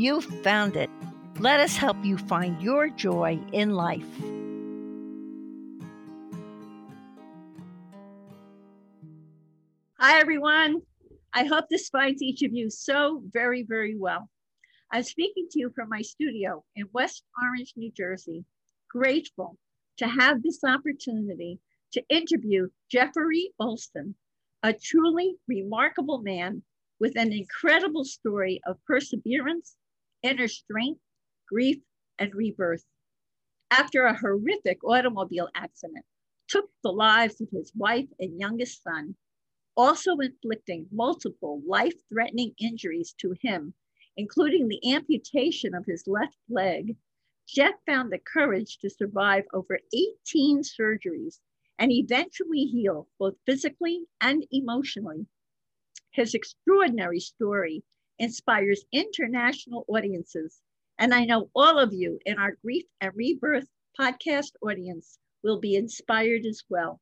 you've found it. Let us help you find your joy in life. Hi, everyone. I hope this finds each of you so very, very well. I'm speaking to you from my studio in West Orange, New Jersey, grateful to have this opportunity to interview Jeffrey Olson, a truly remarkable man with an incredible story of perseverance, inner strength, grief, and rebirth. After a horrific automobile accident took the lives of his wife and youngest son, also inflicting multiple life-threatening injuries to him, including the amputation of his left leg, Jeff found the courage to survive over 18 surgeries and eventually heal both physically and emotionally. His extraordinary story inspires international audiences, and I know all of you in our Grief and Rebirth podcast audience will be inspired as well.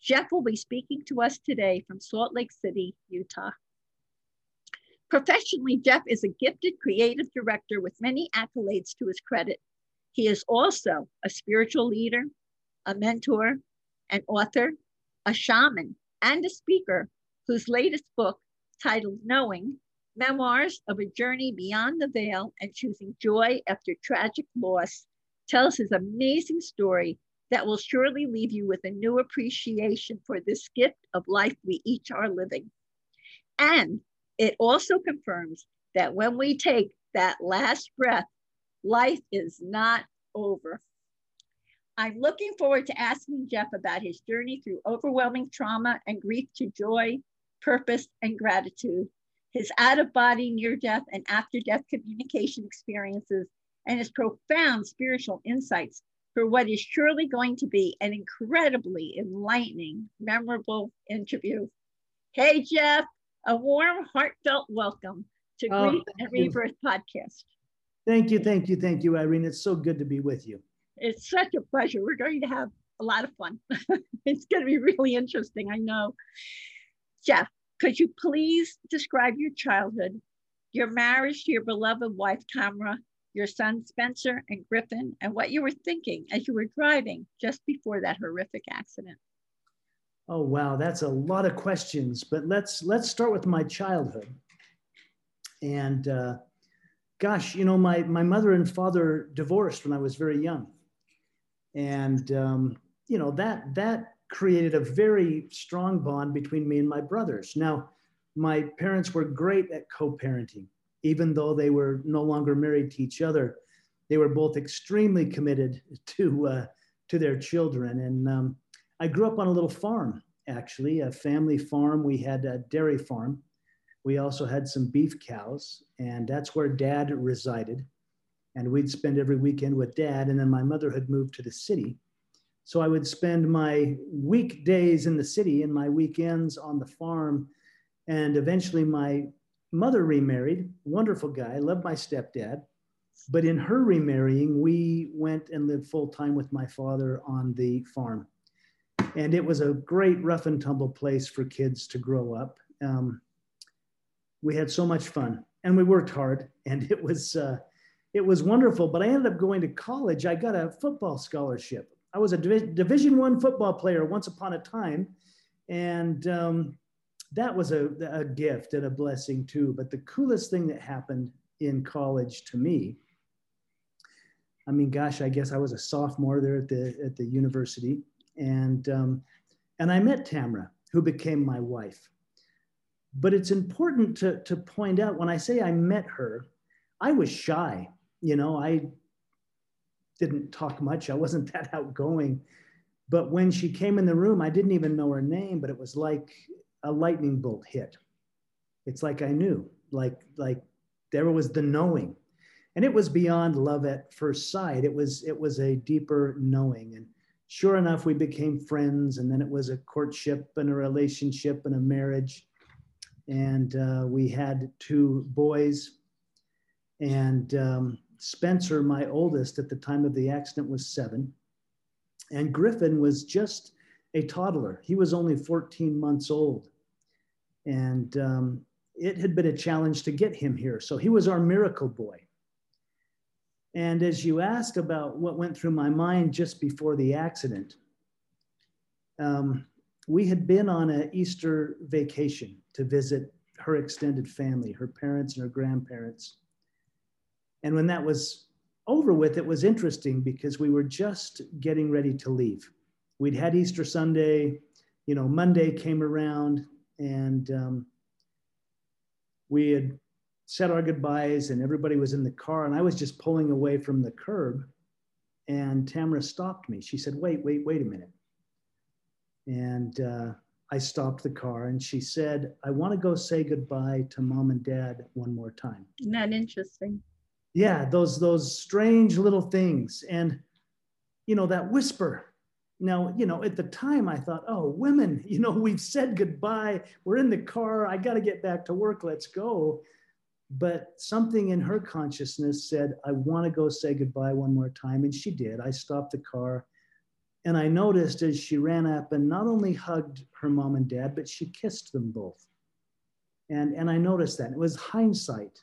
Jeff will be speaking to us today from Salt Lake City, Utah. Professionally, Jeff is a gifted creative director with many accolades to his credit. He is also a spiritual leader, a mentor, an author, a shaman, and a speaker whose latest book, titled Knowing Memoirs of a Journey Beyond the Veil and Choosing Joy After Tragic Loss, tells his amazing story that will surely leave you with a new appreciation for this gift of life we each are living. And it also confirms that when we take that last breath, life is not over. I'm looking forward to asking Jeff about his journey through overwhelming trauma and grief to joy, purpose, and gratitude, his out of body, near death, and after death communication experiences, and his profound spiritual insights for what is surely going to be an incredibly enlightening, memorable interview. Hey, Jeff, a warm, heartfelt welcome to oh, Grief and Rebirth podcast. Thank you, thank you, thank you, Irene. It's so good to be with you. It's such a pleasure. We're going to have a lot of fun. it's going to be really interesting, I know. Jeff, could you please describe your childhood, your marriage to your beloved wife, Tamara, your sons, Spencer and Griffin, and what you were thinking as you were driving just before that horrific accident? Oh, wow, that's a lot of questions, but let's let's start with my childhood. And uh, gosh, you know, my, my mother and father divorced when I was very young and um, you know that that created a very strong bond between me and my brothers. Now, my parents were great at co-parenting, even though they were no longer married to each other. They were both extremely committed to uh, to their children, and um, I grew up on a little farm, actually, a family farm. We had a dairy farm. We also had some beef cows, and that's where Dad resided and we'd spend every weekend with dad. And then my mother had moved to the city. So I would spend my weekdays in the city and my weekends on the farm. And eventually my mother remarried, wonderful guy, I loved my stepdad. But in her remarrying, we went and lived full time with my father on the farm. And it was a great rough and tumble place for kids to grow up. Um, we had so much fun and we worked hard and it was, uh, it was wonderful. But I ended up going to college. I got a football scholarship. I was a Division One football player once upon a time, and um, that was a, a gift and a blessing too. But the coolest thing that happened in college to me, I mean, gosh, I guess I was a sophomore there at the at the university, and um, and I met Tamara, who became my wife. But it's important to, to point out when I say I met her, I was shy you know, I didn't talk much. I wasn't that outgoing. But when she came in the room, I didn't even know her name, but it was like a lightning bolt hit. It's like I knew, like, like there was the knowing. And it was beyond love at first sight. It was, it was a deeper knowing. And sure enough, we became friends. And then it was a courtship and a relationship and a marriage. And uh, we had two boys. And um, Spencer, my oldest at the time of the accident, was seven. And Griffin was just a toddler. He was only 14 months old. And um, it had been a challenge to get him here. So he was our miracle boy. And as you asked about what went through my mind just before the accident, um, we had been on an Easter vacation to visit her extended family, her parents and her grandparents. And when that was over with, it was interesting because we were just getting ready to leave. We'd had Easter Sunday, you know, Monday came around, and um, we had said our goodbyes and everybody was in the car and I was just pulling away from the curb and Tamara stopped me. She said, wait, wait, wait a minute. And uh, I stopped the car and she said, I want to go say goodbye to mom and dad one more time. Isn't that interesting? Yeah, those those strange little things. And you know, that whisper. Now, you know, at the time I thought, oh, women, you know, we've said goodbye. We're in the car. I got to get back to work. Let's go but something in her consciousness said, I want to go say goodbye one more time. And she did. I stopped the car. And I noticed as she ran up and not only hugged her mom and dad, but she kissed them both. And, and I noticed that. It was hindsight.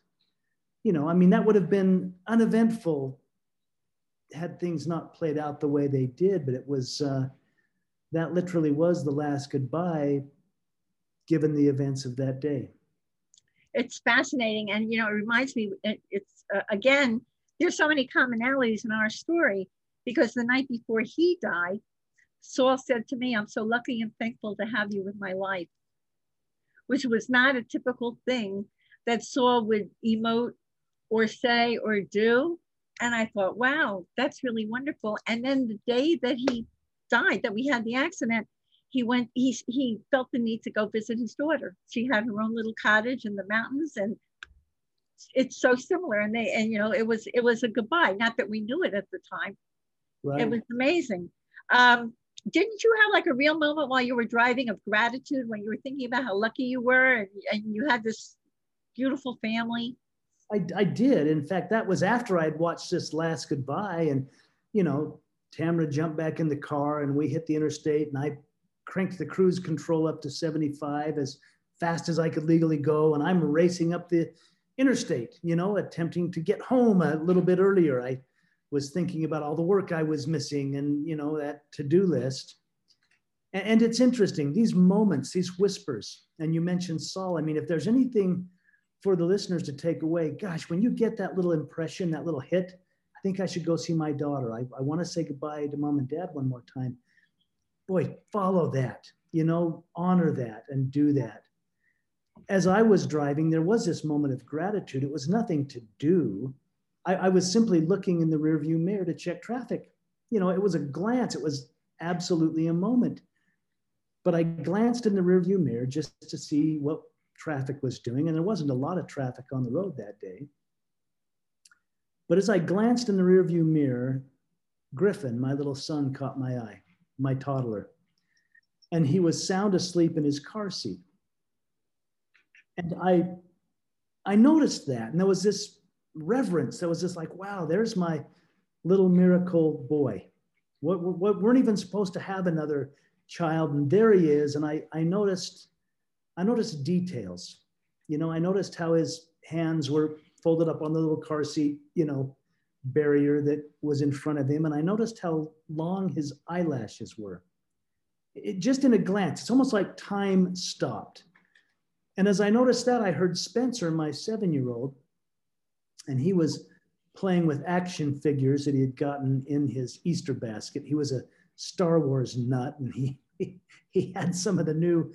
You know, I mean, that would have been uneventful had things not played out the way they did, but it was, uh, that literally was the last goodbye given the events of that day it's fascinating. And, you know, it reminds me, it, it's uh, again, there's so many commonalities in our story because the night before he died, Saul said to me, I'm so lucky and thankful to have you in my life, which was not a typical thing that Saul would emote or say or do. And I thought, wow, that's really wonderful. And then the day that he died, that we had the accident, he went he he felt the need to go visit his daughter she had her own little cottage in the mountains and it's so similar and they and you know it was it was a goodbye not that we knew it at the time right. it was amazing um didn't you have like a real moment while you were driving of gratitude when you were thinking about how lucky you were and, and you had this beautiful family I, I did in fact that was after i'd watched this last goodbye and you know tamara jumped back in the car and we hit the interstate and i cranked the cruise control up to 75 as fast as I could legally go. And I'm racing up the interstate, you know, attempting to get home a little bit earlier. I was thinking about all the work I was missing and, you know, that to do list. And, and it's interesting, these moments, these whispers, and you mentioned Saul. I mean, if there's anything for the listeners to take away, gosh, when you get that little impression, that little hit, I think I should go see my daughter. I, I want to say goodbye to mom and dad one more time boy, follow that, you know, honor that and do that. As I was driving, there was this moment of gratitude. It was nothing to do. I, I was simply looking in the rearview mirror to check traffic. You know, it was a glance, it was absolutely a moment. But I glanced in the rearview mirror just to see what traffic was doing, and there wasn't a lot of traffic on the road that day. But as I glanced in the rearview mirror, Griffin, my little son, caught my eye my toddler. And he was sound asleep in his car seat. And I, I noticed that. And there was this reverence. There was this like, wow, there's my little miracle boy. What, what, weren't even supposed to have another child. And there he is. And I, I noticed, I noticed details. You know, I noticed how his hands were folded up on the little car seat, you know, barrier that was in front of him. And I noticed how long his eyelashes were. It, just in a glance, it's almost like time stopped. And as I noticed that, I heard Spencer, my seven year old, and he was playing with action figures that he had gotten in his Easter basket. He was a Star Wars nut and he, he had some of the new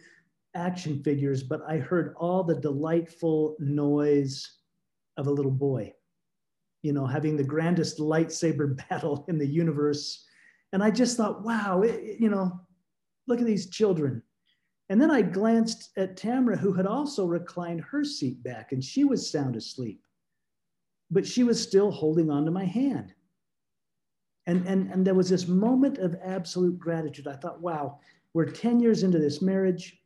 action figures, but I heard all the delightful noise of a little boy you know, having the grandest lightsaber battle in the universe. And I just thought, wow, it, you know, look at these children. And then I glanced at Tamara, who had also reclined her seat back, and she was sound asleep. but she was still holding on to my hand. And, and, and there was this moment of absolute gratitude. I thought, wow, we're 10 years into this marriage.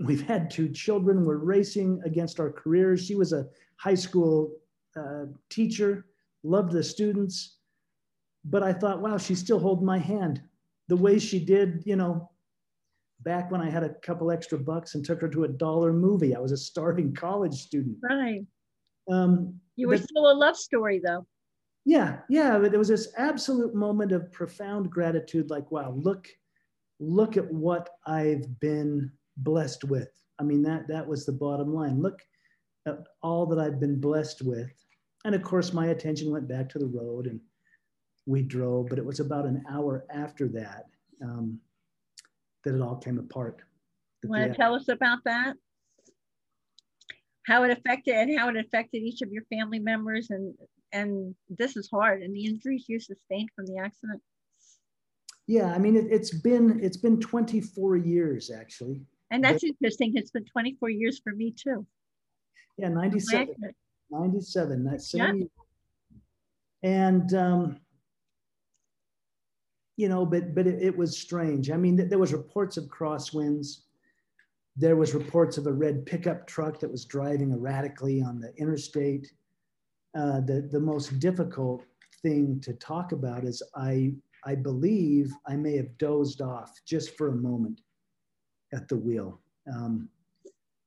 We've had two children. We're racing against our careers. She was a high school uh, teacher, loved the students. But I thought, wow, she's still holding my hand the way she did, you know, back when I had a couple extra bucks and took her to a dollar movie. I was a starving college student. Right. Um, you were but, still a love story, though. Yeah, yeah. But there was this absolute moment of profound gratitude. Like, wow, look, look at what I've been blessed with. I mean, that that was the bottom line. Look at all that I've been blessed with. And of course, my attention went back to the road, and we drove. But it was about an hour after that um, that it all came apart. Want to tell us about that? How it affected and how it affected each of your family members, and and this is hard. And the injuries you sustained from the accident. Yeah, I mean it, has been it's been 24 years actually. And that's interesting. It's been 24 years for me too. Yeah, 97. 97, that same year. And um, you know, but but it, it was strange. I mean, there was reports of crosswinds. There was reports of a red pickup truck that was driving erratically on the interstate. Uh, the the most difficult thing to talk about is I I believe I may have dozed off just for a moment at the wheel. Um,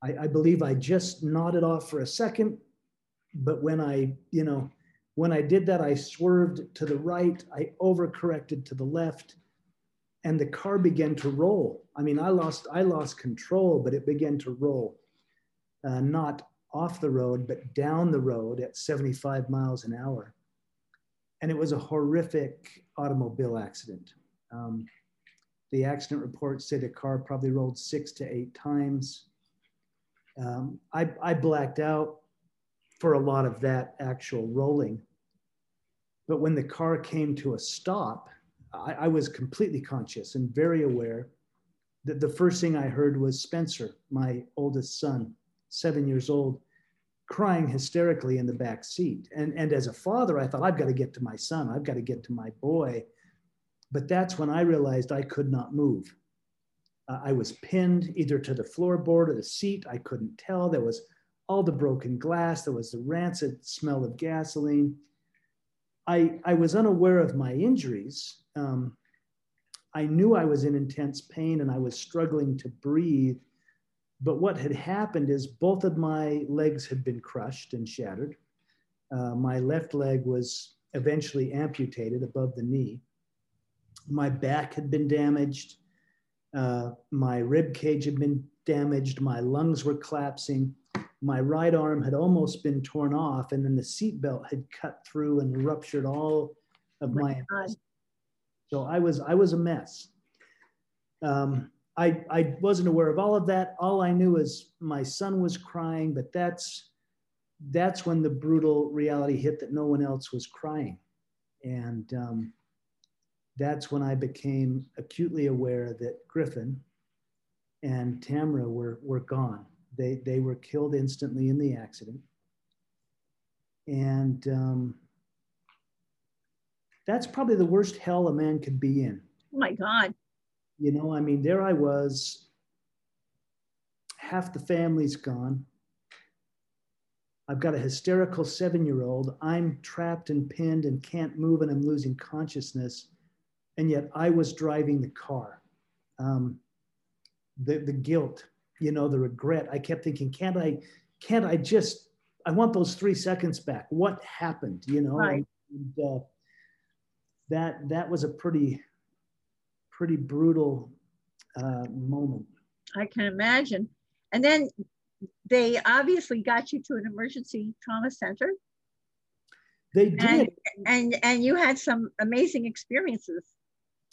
I, I believe I just nodded off for a second, but when I you know when I did that, I swerved to the right, I overcorrected to the left, and the car began to roll. I mean, I lost, I lost control, but it began to roll, uh, not off the road, but down the road at 75 miles an hour. And it was a horrific automobile accident. Um, the accident reports say the car probably rolled six to eight times. Um, I, I blacked out for a lot of that actual rolling. But when the car came to a stop, I, I was completely conscious and very aware that the first thing I heard was Spencer, my oldest son, seven years old, crying hysterically in the back seat. And, and as a father, I thought, I've got to get to my son, I've got to get to my boy. But that's when I realized I could not move. Uh, I was pinned either to the floorboard or the seat. I couldn't tell. There was all the broken glass, there was the rancid smell of gasoline. I, I was unaware of my injuries. Um, I knew I was in intense pain and I was struggling to breathe. But what had happened is both of my legs had been crushed and shattered. Uh, my left leg was eventually amputated above the knee. My back had been damaged. Uh, my rib cage had been damaged. My lungs were collapsing my right arm had almost been torn off, and then the seatbelt had cut through and ruptured all of my. my so I was I was a mess. Um, I I wasn't aware of all of that. All I knew is my son was crying, but that's that's when the brutal reality hit that no one else was crying, and um, that's when I became acutely aware that Griffin and Tamara were were gone they, they were killed instantly in the accident. And um, that's probably the worst hell a man could be in. Oh my God. You know, I mean, there I was, half the family's gone. I've got a hysterical seven year old. I'm trapped and pinned and can't move and I'm losing consciousness. And yet I was driving the car. Um, the, the guilt, you know, the regret. I kept thinking, can't I, can't I just, I want those three seconds back. What happened, you know? Right. And, uh, that, that was a pretty, pretty brutal uh, moment. I can imagine. And then they obviously got you to an emergency trauma center. They did. And, and, and you had some amazing experiences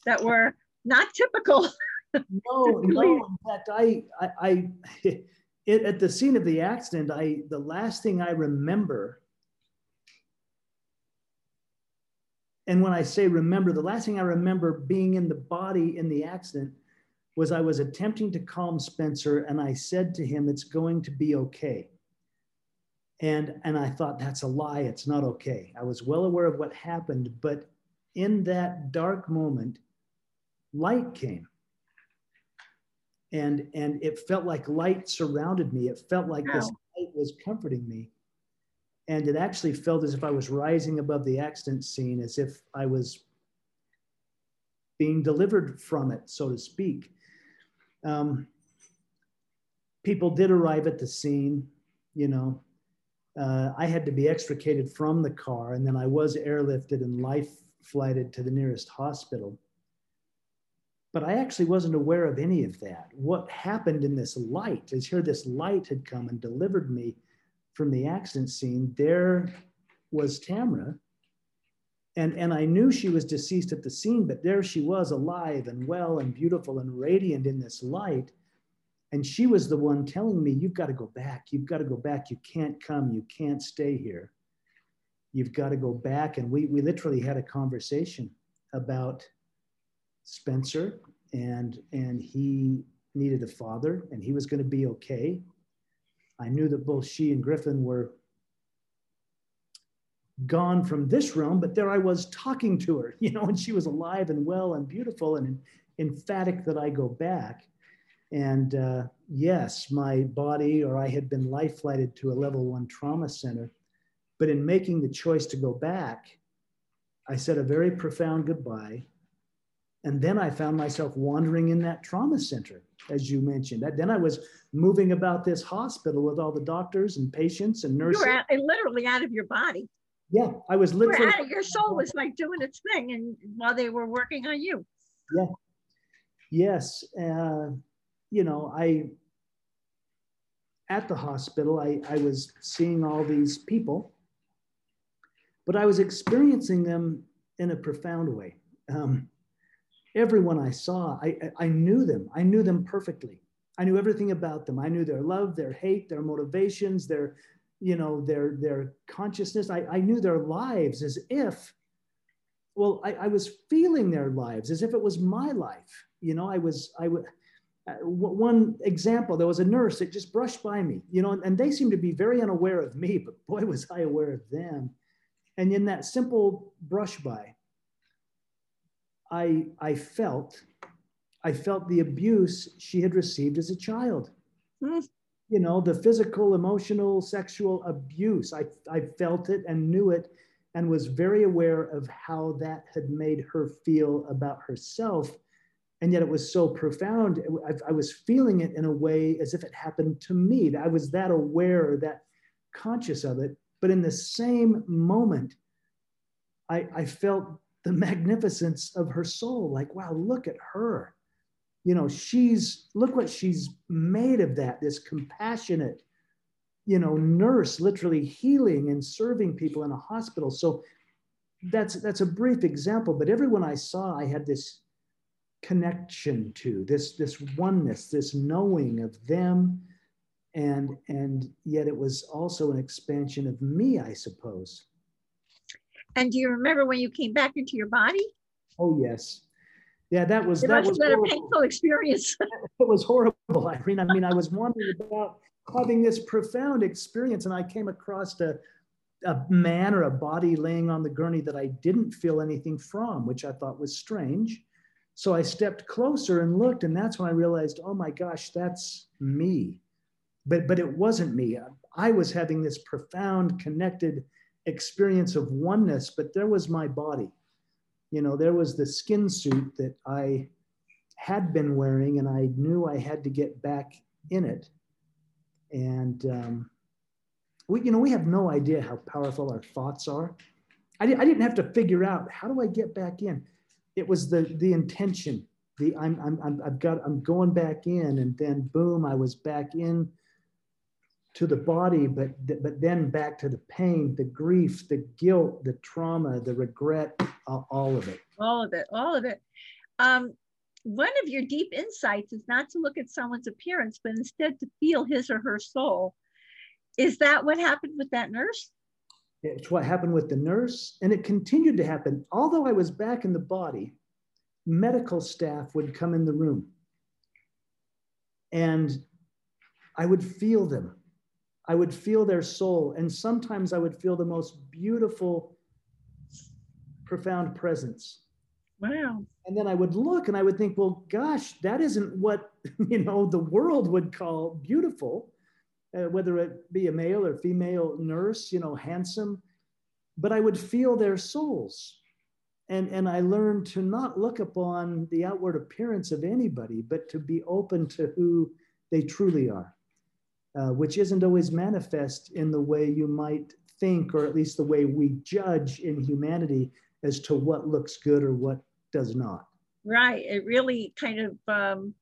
that were not typical no, no. In fact, I, I, I it, at the scene of the accident, I the last thing I remember, and when I say remember, the last thing I remember being in the body in the accident was I was attempting to calm Spencer, and I said to him, "It's going to be okay." And, and I thought, that's a lie. It's not okay. I was well aware of what happened, but in that dark moment, light came. And, and it felt like light surrounded me. It felt like wow. this light was comforting me. And it actually felt as if I was rising above the accident scene, as if I was being delivered from it, so to speak. Um, people did arrive at the scene, you know. Uh, I had to be extricated from the car, and then I was airlifted and life flighted to the nearest hospital. But I actually wasn't aware of any of that. What happened in this light is here this light had come and delivered me from the accident scene. There was Tamra and and i knew she was deceased at the scene but there she was alive and well and beautiful and radiant in this light. And she was the one telling me you've got to go back. You've got to go back. You can't come. You can't stay here. You've got to go back. And we we literally had a conversation about spencer and and he needed a father and he was going to be okay i knew that both she and griffin were gone from this realm, but there I was talking to her, you know, and she was alive and well and beautiful and emphatic that I go back. And uh, yes, my body or I had been life flighted to a level one trauma center. But in making the choice to go back, I said a very profound goodbye. And then I found myself wandering in that trauma center, as you mentioned. Then I was moving about this hospital with all the doctors and patients and nurses. You were out, literally out of your body. Yeah, I was literally. Out of, your soul was like doing its thing, and while they were working on you. Yeah. Yes, uh, you know, I at the hospital, I, I was seeing all these people, but I was experiencing them in a profound way. Um, everyone I saw, I, I knew them. I knew them perfectly. I knew everything about them. I knew their love, their hate, their motivations, their you know their their consciousness I, I knew their lives as if well I, I was feeling their lives as if it was my life you know i was i would uh, one example there was a nurse that just brushed by me you know and they seemed to be very unaware of me but boy was i aware of them and in that simple brush by i i felt i felt the abuse she had received as a child mm you know, the physical, emotional, sexual abuse. I, I felt it and knew it and was very aware of how that had made her feel about herself. And yet it was so profound. I, I was feeling it in a way as if it happened to me. I was that aware, that conscious of it. But in the same moment, I, I felt the magnificence of her soul. Like, wow, look at her. You know she's look what she's made of that this compassionate you know nurse literally healing and serving people in a hospital. So that's that's a brief example but everyone i saw i had this connection to this this oneness this knowing of them. And and yet it was also an expansion of me i suppose and do you remember when you came back into your body oh yes yeah, that was it that was a painful experience. it was horrible, Irene. I mean, I was wondering about having this profound experience, and I came across a, a man or a body laying on the gurney that I didn't feel anything from, which I thought was strange. So I stepped closer and looked, and that's when I realized, oh my gosh, that's me. But but it wasn't me. I was having this profound connected experience of oneness, but there was my body you know, there was the skin suit that I had been wearing, and I knew I had to get back in it. And um, we, you know, we have no idea how powerful our thoughts are. I, I didn't have to figure out how do I get back in. It was the the intention. The I'm I'm, I'm I've got I'm going back in, and then boom, I was back in to the body, but but then back to the pain, the grief, the guilt, the trauma, the regret, all of it. All of it, all of it. Um, one of your deep insights is not to look at someone's appearance, but instead to feel his or her soul. Is that what happened with that nurse? It's what happened with the nurse, and it continued to happen. Although I was back in the body, medical staff would come in the room, and I would feel them I would feel their soul. And sometimes I would feel the most beautiful, profound presence. Wow. And then I would look and I would think, well, gosh, that isn't what, you know, the world would call beautiful, uh, whether it be a male or female nurse, you know, handsome. But I would feel their souls. And, and I learned to not look upon the outward appearance of anybody, but to be open to who they truly are, uh, which isn't always manifest in the way you might think, or at least the way we judge in humanity as to what looks good or what does not. Right. It really kind of um,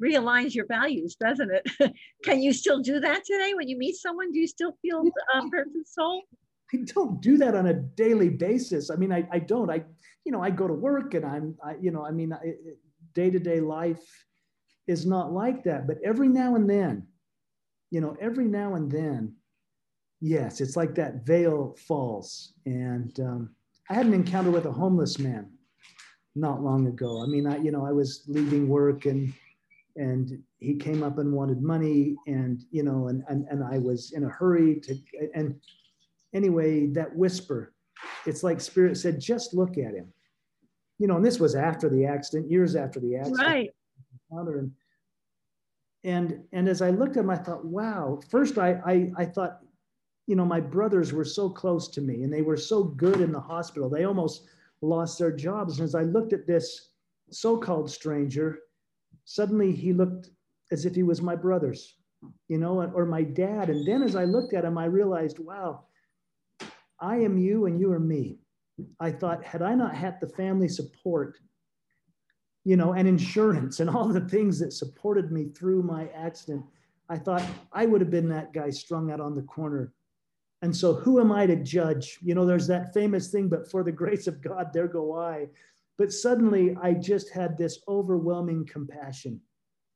realigns your values, doesn't it? Can you still do that today when you meet someone? Do you still feel the um, person's soul? I don't do that on a daily basis. I mean, I, I don't. I, you know, I go to work and I'm, I, you know, I mean, day to day life is not like that. But every now and then, you know, every now and then, yes, it's like that veil falls. And um, I had an encounter with a homeless man not long ago. I mean, I, you know, I was leaving work and and he came up and wanted money and you know and and, and I was in a hurry to and anyway that whisper it's like spirit said just look at him you know and this was after the accident years after the accident right and and and as I looked at him I thought wow first I I, I thought you know my brothers were so close to me and they were so good in the hospital they almost lost their jobs. And as I looked at this so called stranger, suddenly he looked as if he was my brother's, you know, or my dad. And then as I looked at him, I realized, wow, I am you and you are me. I thought, had I not had the family support, you know, and insurance and all the things that supported me through my accident, I thought I would have been that guy strung out on the corner and so, who am I to judge? You know, there's that famous thing, but for the grace of God, there go I. But suddenly, I just had this overwhelming compassion.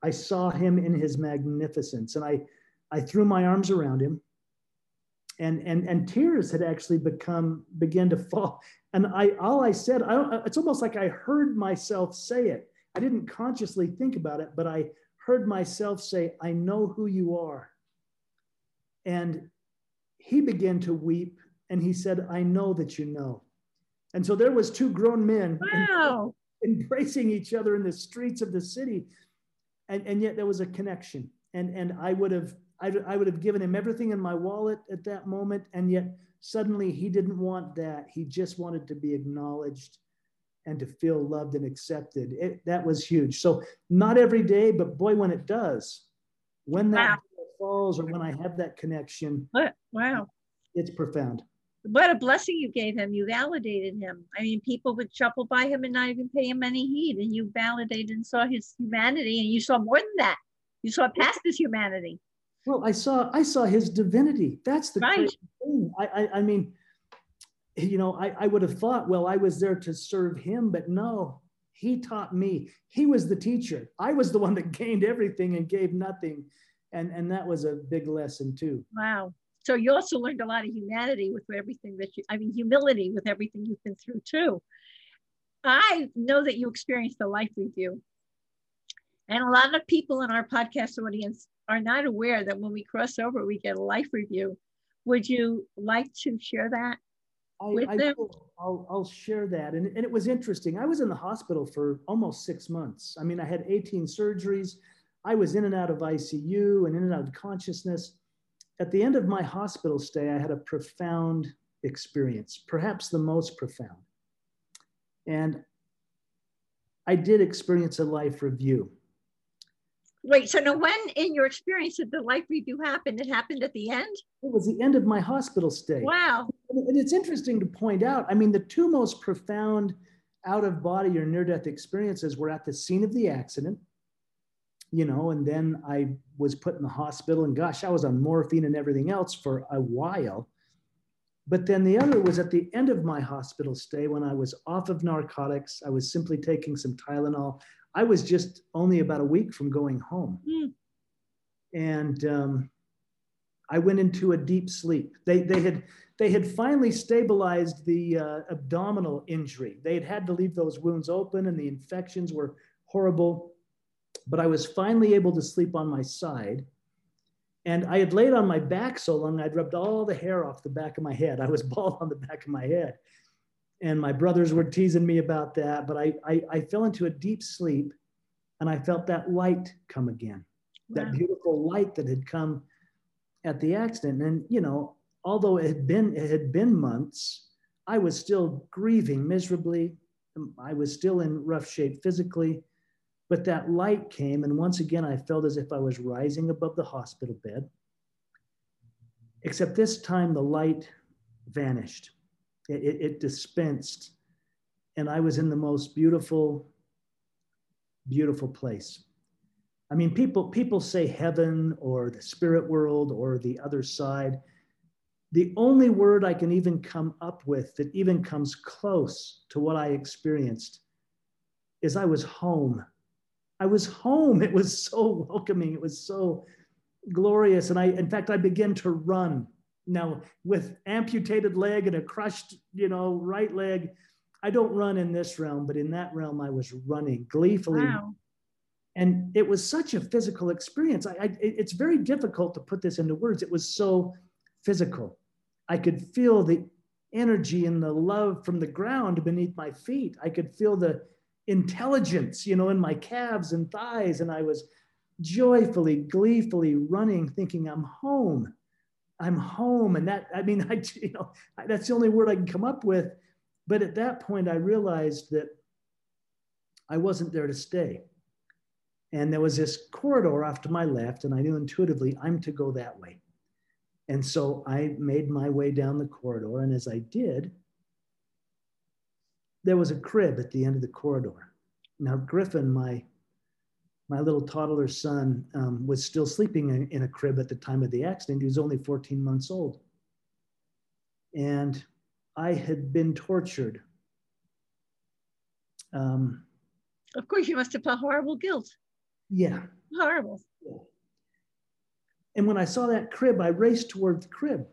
I saw him in his magnificence, and I, I threw my arms around him. And, and, and tears had actually become began to fall and i all i said I it's almost like i heard myself say it i didn't consciously think about it but i heard myself say i know who you are and he began to weep and he said, I know that you know. And so there was two grown men wow. embracing each other in the streets of the city. And, and yet there was a connection. And, and I would have I, I would have given him everything in my wallet at that moment. And yet suddenly he didn't want that. He just wanted to be acknowledged and to feel loved and accepted. It, that was huge. So not every day, but boy, when it does, when that wow falls or when I have that connection. What? Wow. It's profound. What a blessing you gave him. You validated him. I mean, people would shuffle by him and not even pay him any heed. And you validated and saw his humanity. And you saw more than that. You saw past his humanity. Well, I saw I saw his divinity. That's the right. thing. I, I, I mean, you know, I, I would have thought, well, I was there to serve him, but no, he taught me. He was the teacher. I was the one that gained everything and gave nothing and and that was a big lesson too wow so you also learned a lot of humanity with everything that you i mean humility with everything you've been through too i know that you experienced the life review and a lot of people in our podcast audience are not aware that when we cross over we get a life review would you like to share that I, with I them? I'll, I'll share that. And, and it was interesting. I was in the hospital for almost six months. I mean, I had 18 surgeries. I was in and out of ICU and in and out of consciousness. At the end of my hospital stay, I had a profound experience, perhaps the most profound. And I did experience a life review. Wait, so now when in your experience did the life review happen? It happened at the end? It was the end of my hospital stay. Wow. And it's interesting to point out, I mean, the two most profound out of body or near death experiences were at the scene of the accident you know, and then I was put in the hospital and gosh, I was on morphine and everything else for a while. But then the other was at the end of my hospital stay when I was off of narcotics. I was simply taking some Tylenol. I was just only about a week from going home. Mm. And um, I went into a deep sleep. They, they, had, they had finally stabilized the uh, abdominal injury. They had had to leave those wounds open, and the infections were horrible but I was finally able to sleep on my side. And I had laid on my back so long, I'd rubbed all the hair off the back of my head. I was bald on the back of my head. And my brothers were teasing me about that, but I, I, I fell into a deep sleep and I felt that light come again, wow. that beautiful light that had come at the accident. And, you know, although it had been, it had been months, I was still grieving miserably. Um, I was still in rough shape physically. But that light came, and once again, I felt as if I was rising above the hospital bed. Except this time, the light vanished, it, it, dispensed, and I was in the most beautiful, beautiful place. I mean, people, people say heaven or the spirit world or the other side. The only word I can even come up with that even comes close to what I experienced is I was home. I was home. It was so welcoming. It was so glorious. And I, in fact, I began to run. Now, with amputated leg and a crushed, you know, right leg, I don't run in this realm, but in that realm, I was running gleefully. Wow. And it was such a physical experience. I, I, it's very difficult to put this into words. It was so physical. I could feel the energy and the love from the ground beneath my feet. I could feel the intelligence, you know, in my calves and thighs. And I was joyfully, gleefully running, thinking, I'm home. I'm home. And that, I mean, I, you know, that's the only word I can come up with. But at that point, I realized that I wasn't there to stay. And there was this corridor off to my left, and I knew intuitively I'm to go that way. And so I made my way down the corridor. And as I did, there was a crib at the end of the corridor. Now, Griffin, my, my little toddler son, um, was still sleeping in, in a crib at the time of the accident. He was only 14 months old. And I had been tortured. Um, of course, you must have felt horrible guilt. Yeah. Horrible. And when I saw that crib, I raced toward the crib.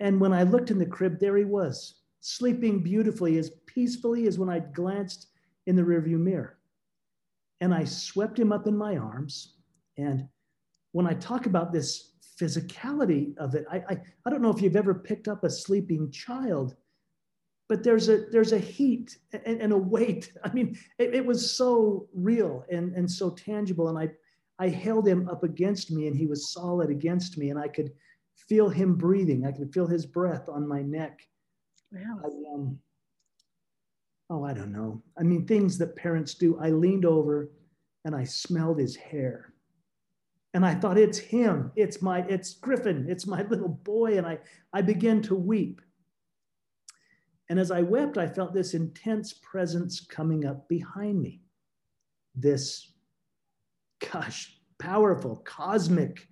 And when I looked in the crib, there he was, sleeping beautifully, as peacefully as when I glanced in the rearview mirror. And I swept him up in my arms. And when I talk about this physicality of it, I, I, I don't know if you've ever picked up a sleeping child, but there's a there's a heat and, and a weight. I mean, it, it was so real and, and so tangible. And I I held him up against me and he was solid against me, and I could feel him breathing. I could feel his breath on my neck. Wow. I, um, oh, I don't know. I mean, things that parents do. I leaned over and I smelled his hair. And I thought, it's him. It's my, it's Griffin. It's my little boy. And I, I began to weep. And as I wept, I felt this intense presence coming up behind me. This, gosh, powerful, cosmic,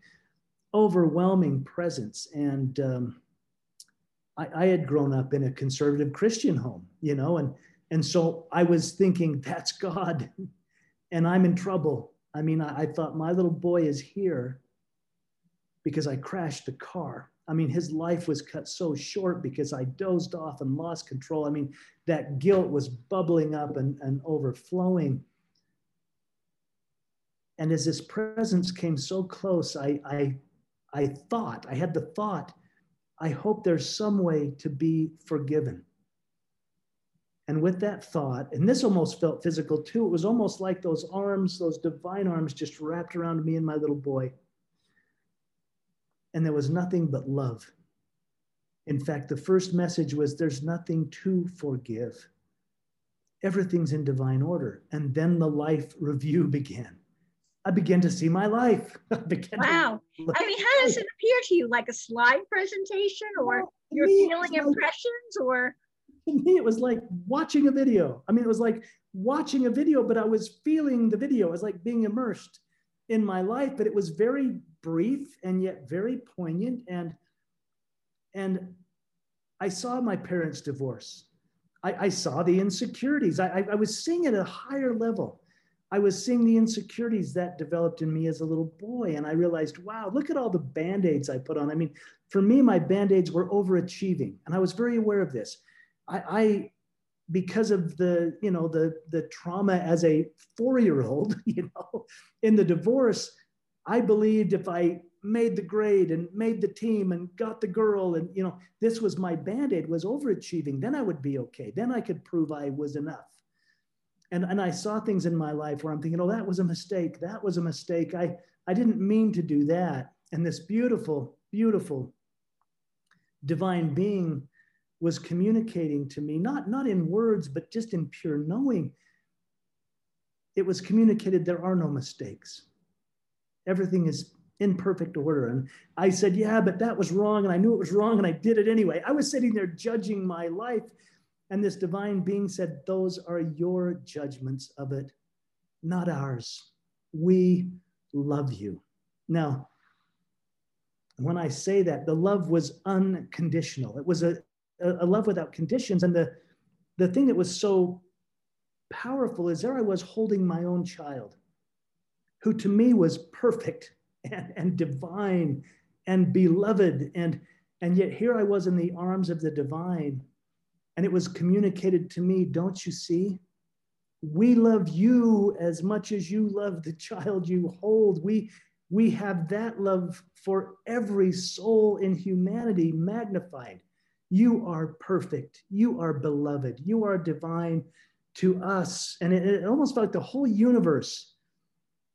overwhelming presence. And um, I, I had grown up in a conservative Christian home, you know, and and so I was thinking, that's God, and I'm in trouble. I mean, I, I thought my little boy is here because I crashed the car. I mean, his life was cut so short because I dozed off and lost control. I mean, that guilt was bubbling up and, and overflowing. And as this presence came so close, I, I, I thought, I had the thought, I hope there's some way to be forgiven. And with that thought, and this almost felt physical too, it was almost like those arms, those divine arms just wrapped around me and my little boy. And there was nothing but love. In fact, the first message was there's nothing to forgive. Everything's in divine order. And then the life review began. I began to see my life. wow. I mean, how does it appear to you? Like a slide presentation or well, you're feeling impressions or? To me, it was like watching a video. I mean, it was like watching a video, but I was feeling the video. It was like being immersed in my life, but it was very brief and yet very poignant. And, and I saw my parents' divorce. I, I saw the insecurities. I, I, I was seeing it at a higher level I was seeing the insecurities that developed in me as a little boy. And I realized, wow, look at all the band aids I put on. I mean, for me, my band aids were overachieving. And I was very aware of this. I, I because of the, you know, the, the trauma as a four year old, you know, in the divorce, I believed if I made the grade and made the team and got the girl and you know this was my band-aid was overachieving then i would be okay. Then i could prove i was enough. And and i saw things in my life where i'm thinking oh that was a mistake. That was a mistake. I i didn't mean to do that. And this beautiful beautiful divine being was communicating to me not not in words but just in pure knowing it was communicated there are no mistakes everything is in perfect order. And I said, Yeah, but that was wrong. And I knew it was wrong. And I did it anyway. I was sitting there judging my life. And this divine being said, Those are your judgments of it, not ours. We love you. Now, when I say that, the love was unconditional. It was a, a love without conditions. And the, the thing that was so powerful is there I was holding my own child, who to me was perfect and, and divine and beloved. And, and yet here I was in the arms of the divine. And it was communicated to me, don't you see? We love you as much as you love the child you hold. We, we have that love for every soul in humanity magnified. You are perfect. You are beloved. You are divine to us. And it, it almost felt like the whole universe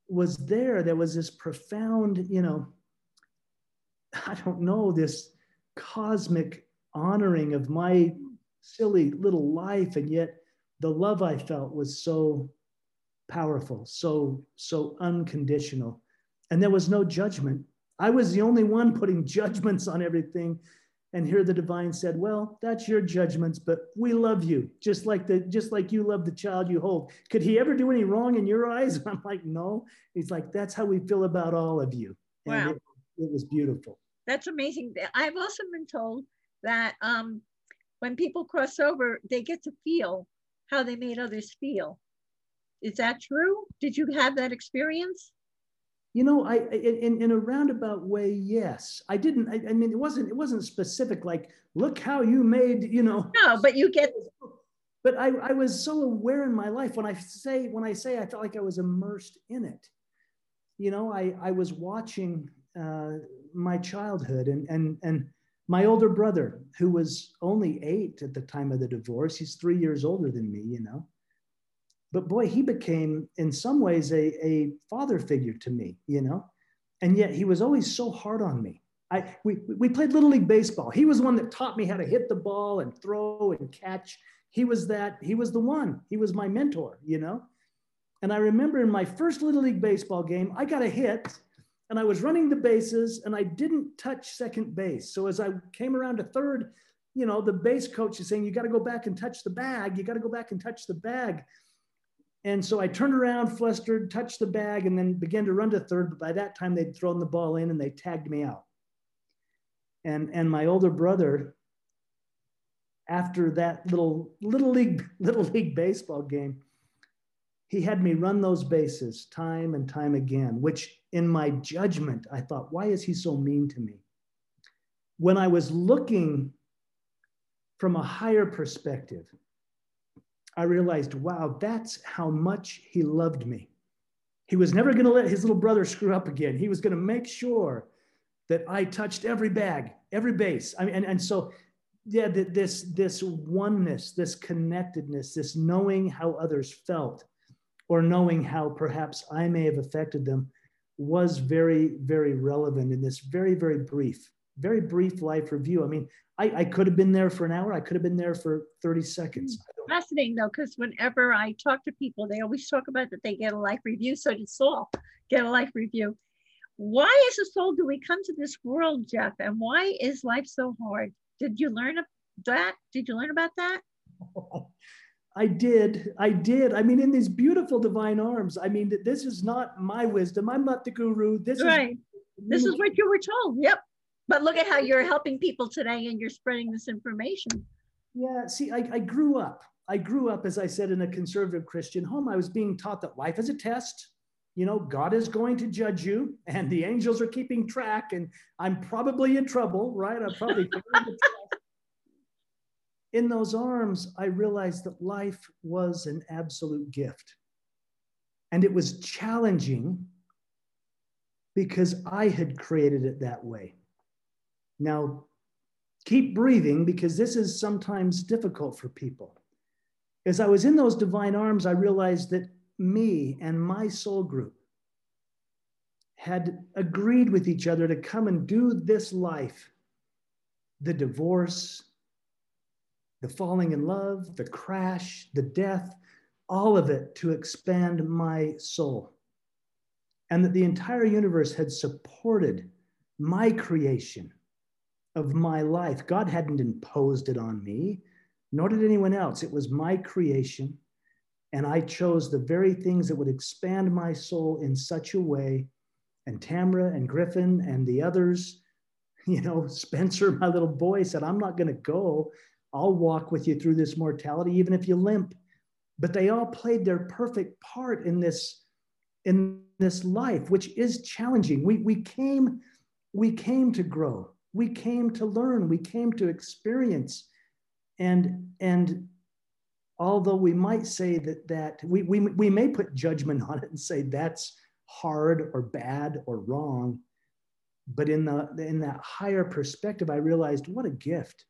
was there, there was this profound, you know, I don't know, this cosmic honoring of my silly little life. And yet the love I felt was so powerful, so, so unconditional. And there was no judgment. I was the only one putting judgments on everything. And here the divine said, Well, that's your judgments, but we love you, just like the just like you love the child you hold. Could he ever do any wrong in your eyes? And I'm like, no. He's like, that's how we feel about all of you. And wow. It, it, was beautiful. That's amazing. I've also been told that um, when people cross over, they get to feel how they made others feel. Is that true? Did you have that experience? You know, I in, in a roundabout way, yes. I didn't. I, I, mean, it wasn't it wasn't specific. Like, look how you made. You know. No, but you get. But I, I was so aware in my life when I say when I say I felt like I was immersed in it. You know, I I was watching uh, my childhood and and and my older brother who was only eight at the time of the divorce. He's three years older than me. You know but boy, he became in some ways a, a father figure to me, you know? And yet he was always so hard on me. I, we, we played Little League Baseball. He was one that taught me how to hit the ball and throw and catch. He was that, he was the one. He was my mentor, you know? And I remember in my first Little League Baseball game, I got a hit and I was running the bases and I didn't touch second base. So as I came around to third, you know, the base coach is saying, you got to go back and touch the bag. You got to go back and touch the bag. And so I turned around, flustered, touched the bag, and then began to run to third. But by that time, they'd thrown the ball in and they tagged me out. And, and my older brother, after that little little league little league baseball game, he had me run those bases time and time again, which in my judgment, I thought, why is he so mean to me? When I was looking from a higher perspective, I realized, wow, that's how much he loved me. He was never going to let his little brother screw up again. He was going to make sure that I touched every bag, every base. I mean, and, and so, yeah, this, this oneness, this connectedness, this knowing how others felt, or knowing how perhaps I may have affected them was very, very relevant in this very, very brief, very brief life review. I mean, I, I could have been there for an hour. I could have been there for 30 seconds. Fascinating though, because whenever I talk to people, they always talk about that they get a life review. So did Saul get a life review. Why as a soul do we come to this world, Jeff? And why is life so hard? Did you learn that? Did you learn about that? I did. I did. I mean, in these beautiful divine arms. I mean, this is not my wisdom. I'm not the guru. This right. is this is what you were told. Yep. But look at how you're helping people today and you're spreading this information. Yeah, see, I, I grew up. I grew up, as I said, in a conservative Christian home. I was being taught that life is a test. You know, God is going to judge you, and the angels are keeping track, and I'm probably in trouble, right? I'm probably in those arms. I realized that life was an absolute gift, and it was challenging because I had created it that way. Now, keep breathing because this is sometimes difficult for people. As I was in those divine arms, I realized that me and my soul group had agreed with each other to come and do this life the divorce, the falling in love, the crash, the death, all of it to expand my soul. And that the entire universe had supported my creation of my life. God hadn't imposed it on me, nor did anyone else. It was my creation. And I chose the very things that would expand my soul in such a way. And Tamara and Griffin and the others, you know, Spencer, my little boy, said, I'm not going to go. I'll walk with you through this mortality, even if you limp. But they all played their perfect part in this, in this life, which is challenging. We, we came, we came to grow. We came to learn. We came to experience. And, and although we might say that that we, we, we may put judgment on it and say that's hard or bad or wrong but in the in that higher perspective i realized what a gift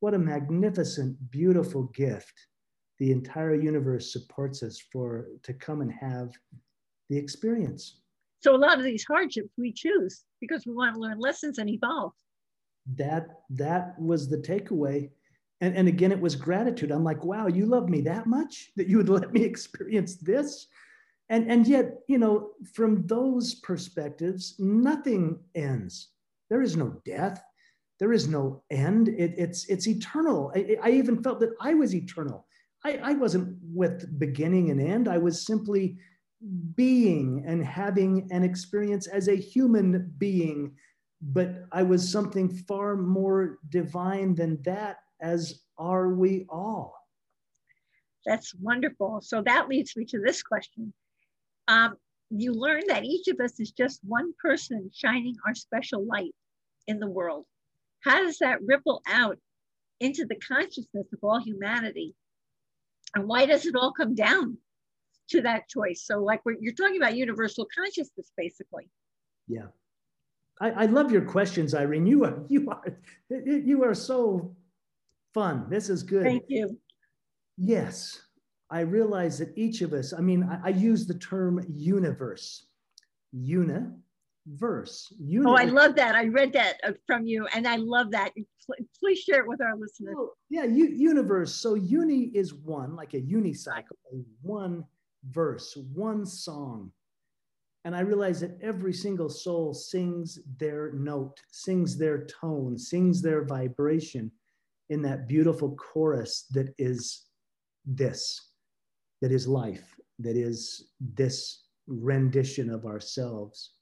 what a magnificent beautiful gift the entire universe supports us for to come and have the experience so a lot of these hardships we choose because we want to learn lessons and evolve that that was the takeaway and, and again, it was gratitude. I'm like, wow, you love me that much that you would let me experience this? And, and yet, you know, from those perspectives, nothing ends. There is no death. There is no end. It, it's, it's eternal. I, I, even felt that I was eternal. I, I wasn't with beginning and end. I was simply being and having an experience as a human being. But I was something far more divine than that as are we all. That's wonderful. So that leads me to this question. Um, you learn that each of us is just one person shining our special light in the world. How does that ripple out into the consciousness of all humanity? And why does it all come down to that choice? So, like you're talking about universal consciousness, basically. Yeah, I, I love your questions, Irene. You are you are you are so fun. This is good. Thank you. Yes, I realize that each of us, I mean, I, I use the term universe, universe. Uni- oh, I love that. I read that uh, from you and I love that. Please share it with our listeners. Oh, yeah, universe. So uni is one, like a unicycle, one verse, one song. And I realize that every single soul sings their note, sings their tone, sings their vibration in that beautiful chorus that is this, that is life, that is this rendition of ourselves.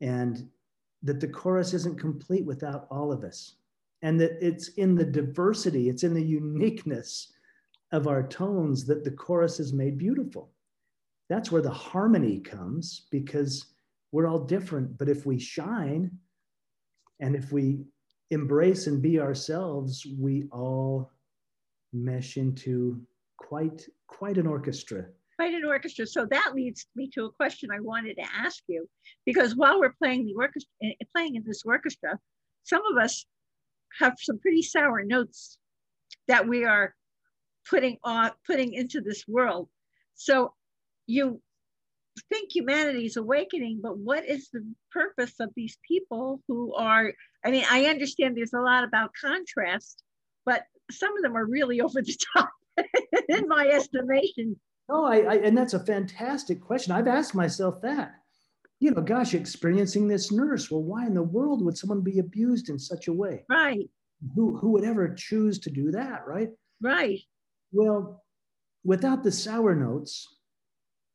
And that the chorus isn't complete without all of us. And that it's in the diversity, it's in the uniqueness of our tones that the chorus is made beautiful. That's where the harmony comes because we're all different. But if we shine and if we embrace and be ourselves, we all mesh into quite quite an orchestra. Quite an orchestra. So that leads me to a question I wanted to ask you, because while we're playing the orchestra, eh, playing in this orchestra, some of us have some pretty sour notes that we are putting on putting into this world. So you think humanity is awakening, but what is the purpose of these people who are? I mean, I understand there's a lot about contrast, but some of them are really over the top, in my estimation. Oh, I, I, and that's a fantastic question. I've asked myself that. You know, gosh, experiencing this nurse. Well, why in the world would someone be abused in such a way? Right. Who who would ever choose to do that? Right. Right. Well, without the sour notes,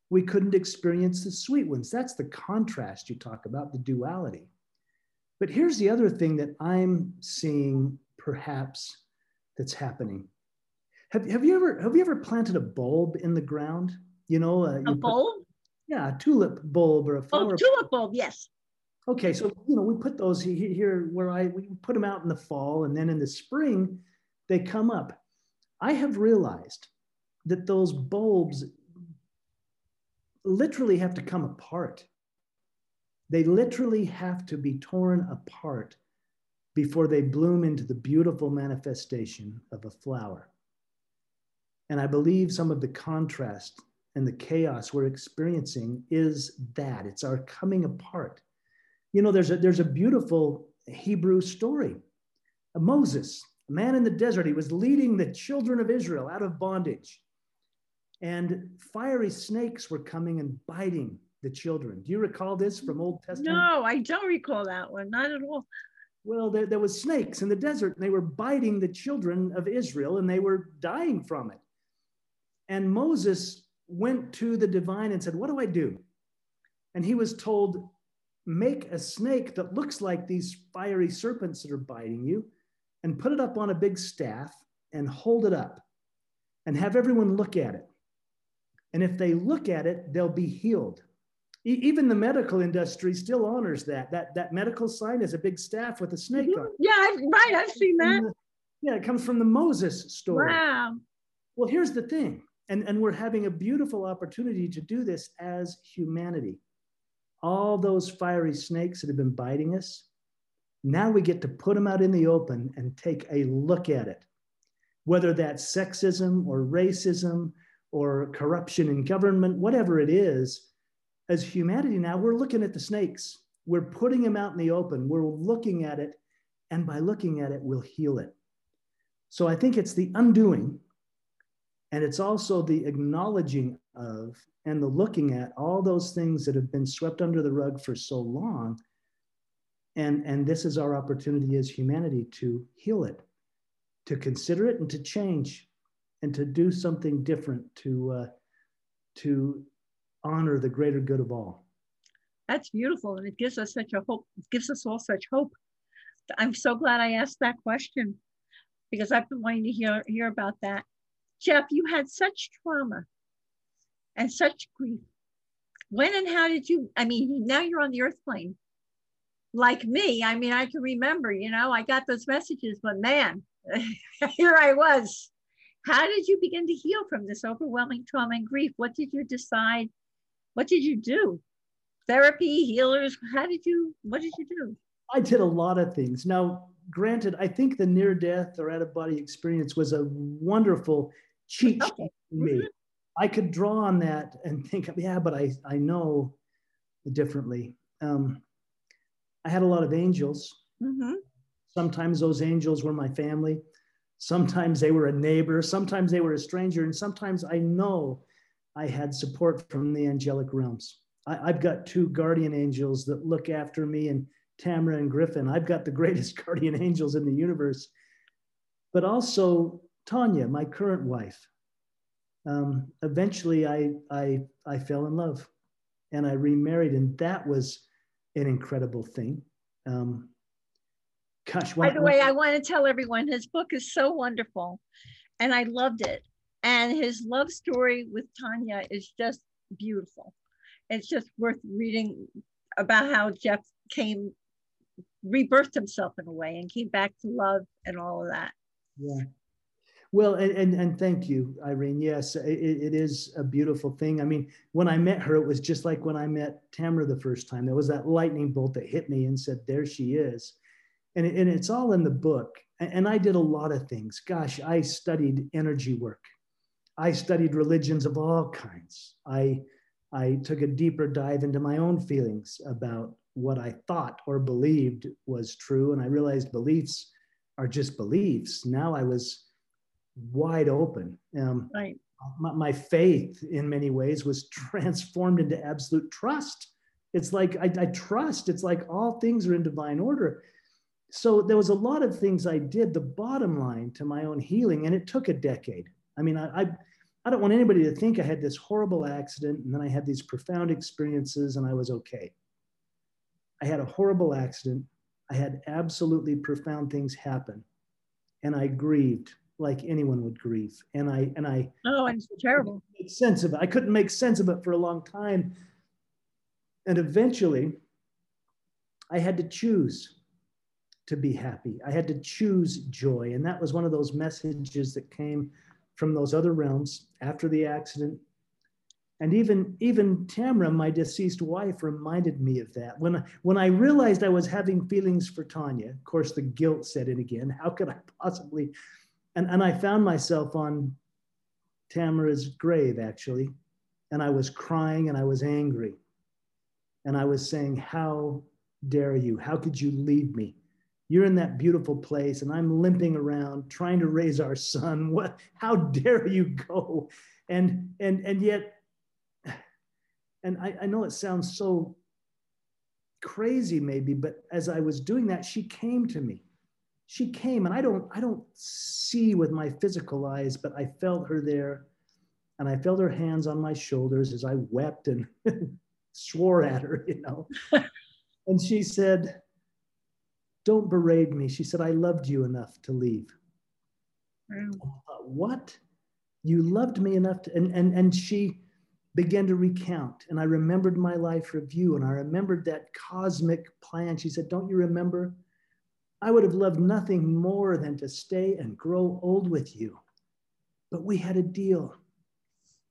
we couldn't experience the sweet ones. That's the contrast you talk about, the duality. But here's the other thing that I'm seeing perhaps that's happening. Have, have you ever have you ever planted a bulb in the ground? You know, uh, a bulb? Put, yeah, a tulip bulb or a flower. Oh, tulip bulb, yes. Okay, so you know we put those here where I we put them out in the fall, and then in the spring they come up. I have realized that those bulbs literally have to come apart They literally have to be torn apart before they bloom into the beautiful manifestation of a flower. And I believe some of the contrast and the chaos we're experiencing is that it's our coming apart. You know, there's a, there's a beautiful Hebrew story. Moses, a man in the desert, he was leading the children of Israel out of bondage. And fiery snakes were coming and biting the children. Do you recall this from Old Testament? No, I don't recall that one, not at all. Well, there, there was snakes in the desert, and they were biting the children of Israel, and they were dying from it. And Moses went to the divine and said, What do I do? And he was told, Make a snake that looks like these fiery serpents that are biting you, and put it up on a big staff and hold it up and have everyone look at it. And if they look at it, they'll be healed. E- even the medical industry still honors that. That, that medical sign is a big staff with a snake mm-hmm. on it. Yeah, I've, right. I've seen that. yeah, it comes from the Moses story. Wow. Well, here's the thing and, and we're having a beautiful opportunity to do this as humanity. All those fiery snakes that have been biting us, now we get to put them out in the open and take a look at it. Whether that's sexism or racism or corruption in government, whatever it is, as humanity now, we're looking at the snakes. We're putting them out in the open. We're looking at it. And by looking at it, we'll heal it. So I think it's the undoing and it's also the acknowledging of and the looking at all those things that have been swept under the rug for so long. And, and this is our opportunity as humanity to heal it, to consider it and to change and to do something different to, uh, to honor the greater good of all. That's beautiful. And it gives us such a hope, it gives us all such hope. I'm so glad I asked that question because I've been wanting to hear, hear about that. Jeff, you had such trauma and such grief. When and how did you? I mean, now you're on the earth plane. Like me, I mean, I can remember, you know, I got those messages, but man, here I was. How did you begin to heal from this overwhelming trauma and grief? What did you decide? What did you do? Therapy, healers, how did you, what did you do? I did a lot of things. Now, granted, I think the near death or out of body experience was a wonderful cheat sheet for me. Mm-hmm. I could draw on that and think, yeah, but I, I know differently. Um, I had a lot of angels. Mm-hmm. Sometimes those angels were my family. Sometimes they were a neighbor. Sometimes they were a stranger. And sometimes I know I had support from the angelic realms. I, have got two guardian angels that look after me, and Tamara and Griffin. I've got the greatest guardian angels in the universe. But also Tanya, my current wife. Um, eventually, I, I, I fell in love and I remarried, and that was an incredible thing. Um, gosh, by the way, I want to tell everyone his book is so wonderful, and I loved it. And his love story with Tanya is just beautiful. It's just worth reading about how Jeff came, rebirthed himself in a way, and came back to love and all of that. Yeah. Well, and, and, and thank you, Irene. Yes, it, it is a beautiful thing. I mean, when I met her, it was just like when I met Tamara the first time. There was that lightning bolt that hit me and said, there she is. And, it, and it's all in the book. And, and I did a lot of things. Gosh, I studied energy work. I studied religions of all kinds. I, I took a deeper dive into my own feelings about what I thought or believed was true. And I realized beliefs are just beliefs. Now I was wide open. Um, right. My, my, faith, in many ways, was transformed into absolute trust. It's like I, I trust. It's like all things are in divine order. So there was a lot of things I did. The bottom line to my own healing, and it took a decade. I mean, I, I I don't want anybody to think I had this horrible accident and then I had these profound experiences and I was okay. I had a horrible accident. I had absolutely profound things happen and I grieved like anyone would grieve. And I and I oh, it's terrible. Make sense of it. I couldn't make sense of it for a long time. And eventually, I had to choose to be happy. I had to choose joy. And that was one of those messages that came from those other realms after the accident. And even even Tamara, my deceased wife, reminded me of that. When when I realized I was having feelings for Tanya, of course the guilt set in again. How could I possibly? And and I found myself on Tamara's grave actually, and I was crying and I was angry, and I was saying, "How dare you? How could you leave me?" You're in that beautiful place, and I'm limping around trying to raise our son. What? How dare you go? And and and yet and I, I know it sounds so crazy maybe but as i was doing that she came to me she came and i don't i don't see with my physical eyes but i felt her there and i felt her hands on my shoulders as i wept and swore at her you know and she said don't berate me she said i loved you enough to leave mm. thought, what you loved me enough to, and and and she began to recount. And I remembered my life review and I remembered that cosmic plan. She said, Don't you remember? I would have loved nothing more than to stay and grow old with you. But we had a deal.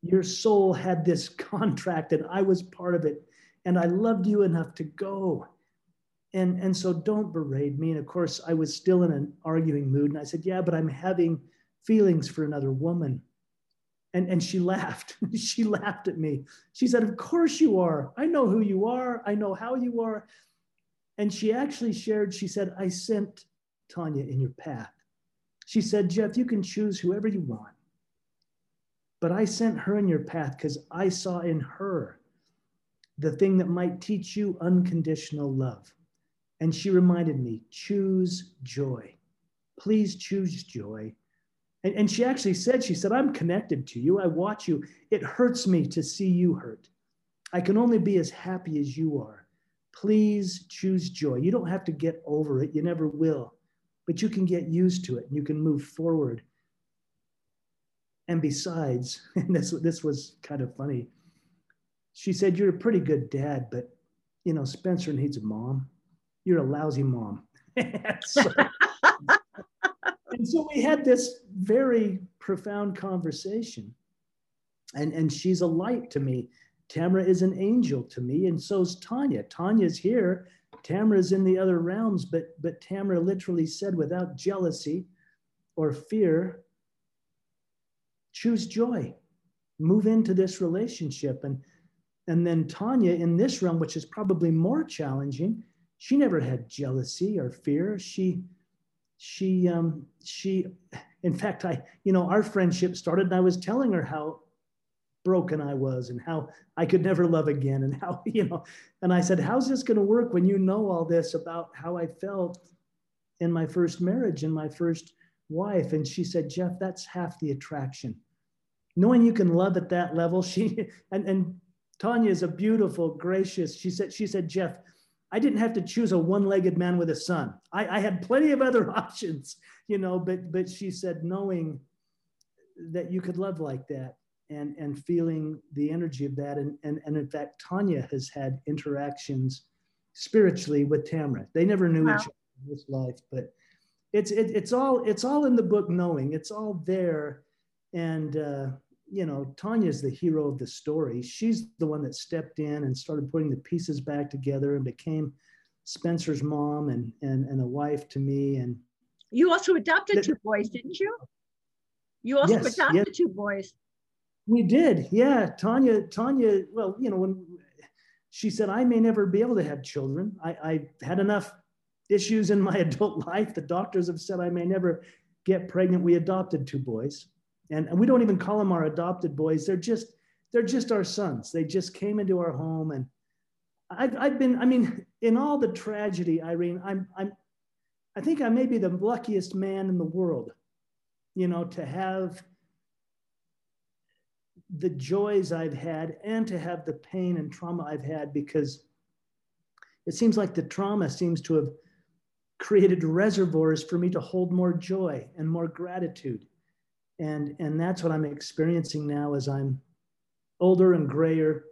Your soul had this contract and I was part of it. And I loved you enough to go. And, and so don't berate me. And of course, I was still in an arguing mood. And I said, Yeah, but I'm having feelings for another woman. And, and she laughed. she laughed at me. She said, Of course you are. I know who you are. I know how you are. And she actually shared, she said, I sent Tanya in your path. She said, Jeff, you can choose whoever you want. But I sent her in your path because I saw in her the thing that might teach you unconditional love. And she reminded me, choose joy. Please choose joy. And, and she actually said, She said, I'm connected to you. I watch you. It hurts me to see you hurt. I can only be as happy as you are. Please choose joy. You don't have to get over it, you never will, but you can get used to it and you can move forward. And besides, and this, this was kind of funny, she said, You're a pretty good dad, but you know, Spencer needs a mom. You're a lousy mom. so, and so we had this very profound conversation. And, and she's a light to me. Tamara is an angel to me, and so's Tanya. Tanya's here. Tamara's in the other realms, but but Tamara literally said, without jealousy or fear, choose joy, move into this relationship. And and then Tanya in this realm, which is probably more challenging, she never had jealousy or fear. She she um, she in fact i you know our friendship started and i was telling her how broken i was and how i could never love again and how you know and i said how's this going to work when you know all this about how i felt in my first marriage and my first wife and she said jeff that's half the attraction knowing you can love at that level she and and tanya is a beautiful gracious she said she said jeff I didn't have to choose a one-legged man with a son. I, I, had plenty of other options, you know, but but she said knowing that you could love like that and and feeling the energy of that. And and, and in fact, Tanya has had interactions spiritually with Tamara. They never knew wow. each other in this life, but it's it, it's all it's all in the book knowing. It's all there. And uh you know, Tanya's the hero of the story. She's the one that stepped in and started putting the pieces back together and became Spencer's mom and and, and a wife to me. And you also adopted two boys, didn't you? You also yes, adopted yes. two boys. We did, yeah. Tanya, Tanya. Well, you know, when she said I may never be able to have children, I, I had enough issues in my adult life. The doctors have said I may never get pregnant. We adopted two boys and, and we don't even call them our adopted boys. They're just they're just our sons. They just came into our home. And I've, I've been i mean in all the tragedy irene i'm i'm i think i may be the luckiest man in the world you know to have the joys i've had and to have the pain and trauma i've had because it seems like the trauma seems to have created reservoirs for me to hold more joy and more gratitude and and that's what i'm experiencing now as i'm older and grayer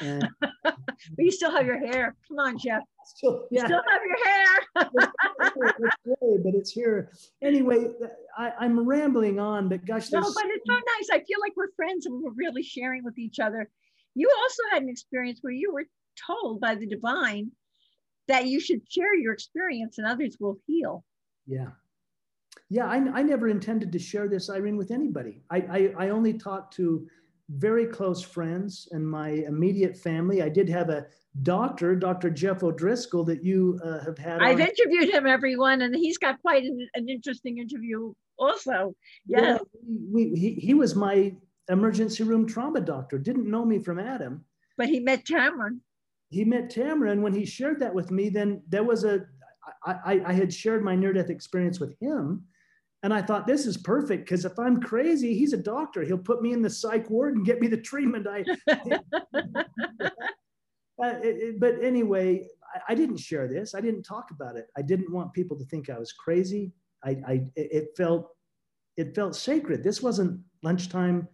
and but you still have your hair come on jeff still, yeah. You still have your hair it's gray, but it's here anyway I, I'm rambling on, but gosh, no, but it's so nice. I feel like we're friends and we're really sharing with each other. You also had an experience where you were told by the divine that you should share your experience and others will heal. Yeah. Yeah, I, I never intended to share this, Irene, with anybody. I, I, I only talked to very close friends and my immediate family. I did have a doctor, Dr. Jeff O'Driscoll, that you uh, have had. I've on. interviewed him, everyone, and he's got quite an, an interesting interview also. Yeah. yeah we, he, he was my emergency room trauma doctor, didn't know me from Adam. But he met Tamara. He met Tamara. When he shared that with me, then there was a, I, I had shared my near death experience with him. And I thought this is perfect because if I'm crazy, he's a doctor. He'll put me in the psych ward and get me the treatment I. uh, but anyway, I, I, didn't share this. I didn't talk about it. I didn't want people to think I was crazy. I, I it felt it felt sacred. This wasn't lunchtime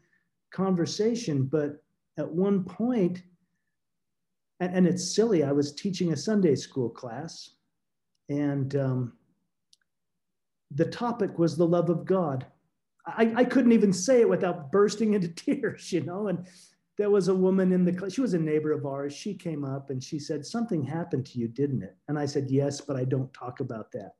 conversation, but at one point, and, and it's silly. I was teaching a Sunday school class, and um, the topic was the love of God. I, I couldn't even say it without bursting into tears, you know. And there was a woman in the class, she was a neighbor of ours. She came up and she said, Something happened to you, didn't it? And I said, Yes, but I don't talk about that.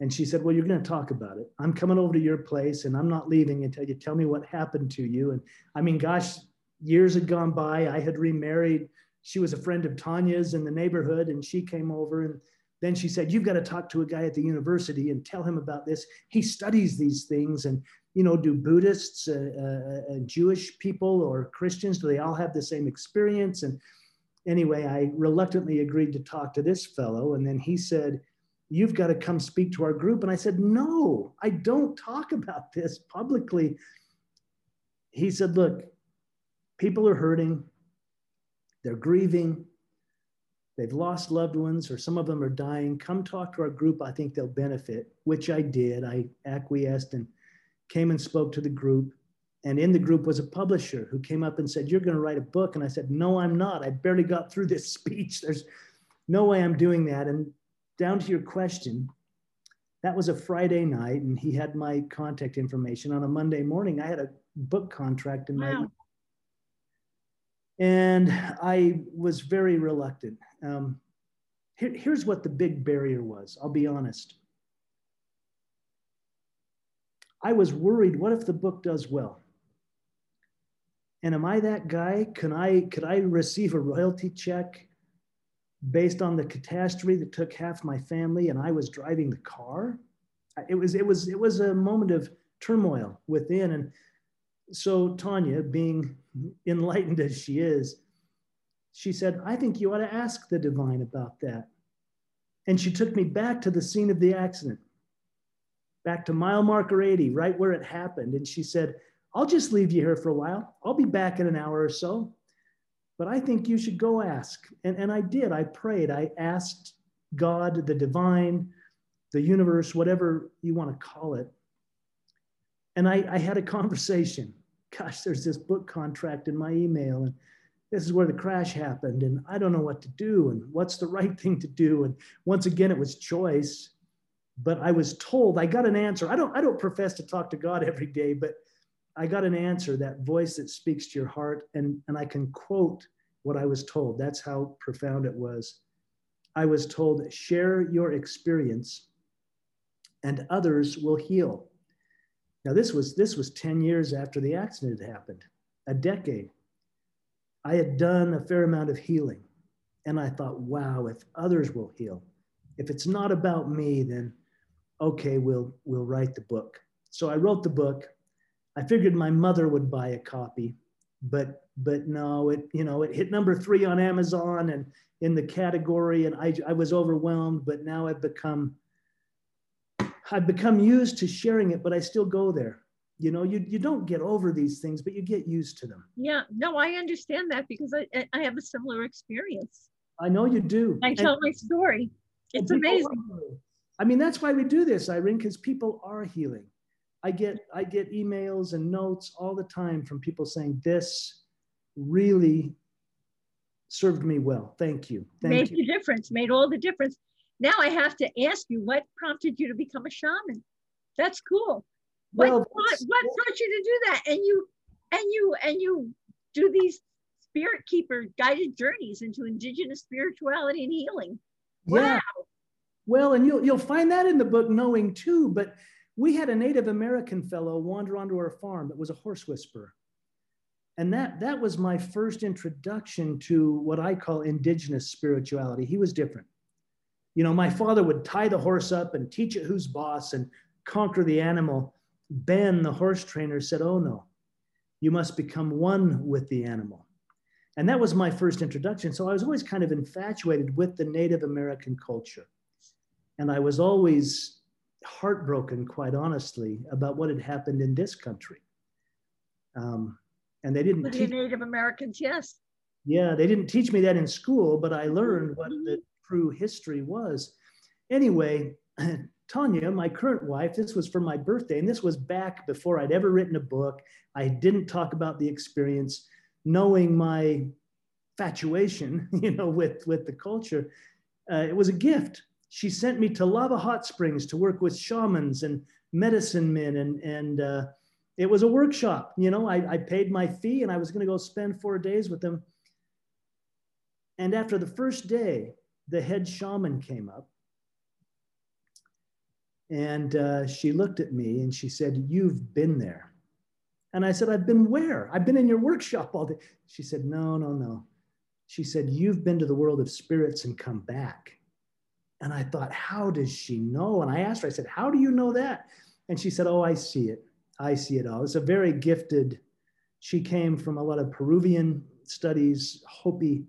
And she said, Well, you're going to talk about it. I'm coming over to your place and I'm not leaving until you tell me what happened to you. And I mean, gosh, years had gone by. I had remarried. She was a friend of Tanya's in the neighborhood and she came over and then she said, You've got to talk to a guy at the university and tell him about this. He studies these things. And, you know, do Buddhists, uh, uh, Jewish people, or Christians, do they all have the same experience? And anyway, I reluctantly agreed to talk to this fellow. And then he said, You've got to come speak to our group. And I said, No, I don't talk about this publicly. He said, Look, people are hurting, they're grieving, they've lost loved ones or some of them are dying, come talk to our group. I think they'll benefit, which I did. I acquiesced and came and spoke to the group. And in the group was a publisher who came up and said, You're going to write a book. And I said, No, I'm not. I barely got through this speech. There's no way I'm doing that. And down to your question, that was a Friday night, and he had my contact information. On a Monday morning, I had a book contract in my wow. And I was very reluctant. Um, here, here's what the big barrier was. I'll be honest. I was worried, what if the book does well? And am I that guy? Can I could I receive a royalty check based on the catastrophe that took half my family and I was driving the car? It was it was it was a moment of turmoil within and so Tanya, being enlightened as she is, she said, I think you ought to ask the divine about that. And she took me back to the scene of the accident, back to mile marker 80, right where it happened. And she said, I'll just leave you here for a while. I'll be back in an hour or so. But I think you should go ask. And, and I did. I prayed. I asked God, the divine, the universe, whatever you want to call it. And I, I had a conversation gosh, there's this book contract in my email, and this is where the crash happened, and I don't know what to do, and what's the right thing to do. And once again, it was choice. But I was told I got an answer. I don't I don't profess to talk to God every day, but I got an answer, that voice that speaks to your heart, and, and I can quote what I was told. That's how profound it was. I was told, share your experience and others will heal. Now this was this was 10 years after the accident had happened, a decade. I had done a fair amount of healing. And I thought, wow, if others will heal, if it's not about me, then okay, we'll we'll write the book. So I wrote the book. I figured my mother would buy a copy, but but no, it you know it hit number three on Amazon and in the category, and I I was overwhelmed. But now I've become I've become used to sharing it, but I still go there. You know, you, you don't get over these things, but you get used to them. Yeah, no, I understand that because I, I have a similar experience. I know you do. I tell and, my story. Oh, it's amazing. I mean, that's why we do this, Irene, because people are healing. I get I get emails and notes all the time from people saying this really served me well. Thank you. Thank made you. the difference. Made all the difference. Now I have to ask you, what prompted you to become a shaman? That's cool. What, well, what, what brought you to do that? And you and you and you do these spirit keeper guided journeys into indigenous spirituality and healing. Yeah. Wow. Well, and you'll you'll find that in the book Knowing too, but we had a Native American fellow wander onto our farm that was a horse whisperer. And that, that was my first introduction to what I call indigenous spirituality. He was different. You know, my father would tie the horse up and teach it who's boss and conquer the animal. Ben, the horse trainer, said, Oh no, you must become one with the animal. And that was my first introduction. So I was always kind of infatuated with the Native American culture. And I was always heartbroken, quite honestly, about what had happened in this country. Um, and they didn't with teach, the Native Americans, yes. Yeah, they didn't teach me that in school, but I learned what mm-hmm. the true history was. Anyway, Tanya, my current wife, this was for my birthday, and this was back before I'd ever written a book. I didn't talk about the experience, knowing my fatuation, you know, with with the culture. Uh, it was a gift. She sent me to Lava Hot Springs to work with shamans and medicine men and and uh, it was a workshop. You know, I, I paid my fee and I was going to go spend four days with them. And after the first day, the head shaman came up and uh, she looked at me and she said, You've been there. And I said, I've been where? I've been in your workshop all day. She said, No, no, no. She said, You've been to the world of spirits and come back. And I thought, How does she know? And I asked her, I said, How do you know that? And she said, Oh, I see it. I see it all. It's a very gifted, she came from a lot of Peruvian studies, Hopi.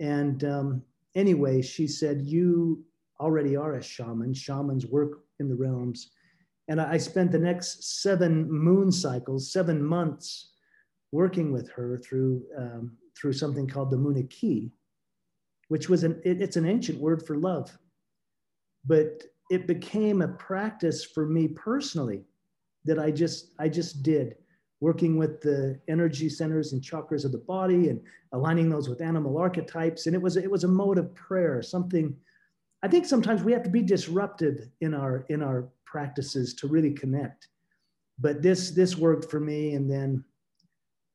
And um, anyway, she said, You already are a shaman. Shamans work in the realms. And I spent the next seven moon cycles, seven months, working with her through, um, through something called the Munay-Ki, which was an, it, it's an ancient word for love. But it became a practice for me personally that I just I just did, working with the energy centers and chakras of the body and aligning those with animal archetypes. And it was it was a mode of prayer, something. I think sometimes we have to be disruptive in our in our practices to really connect. But this this worked for me, and then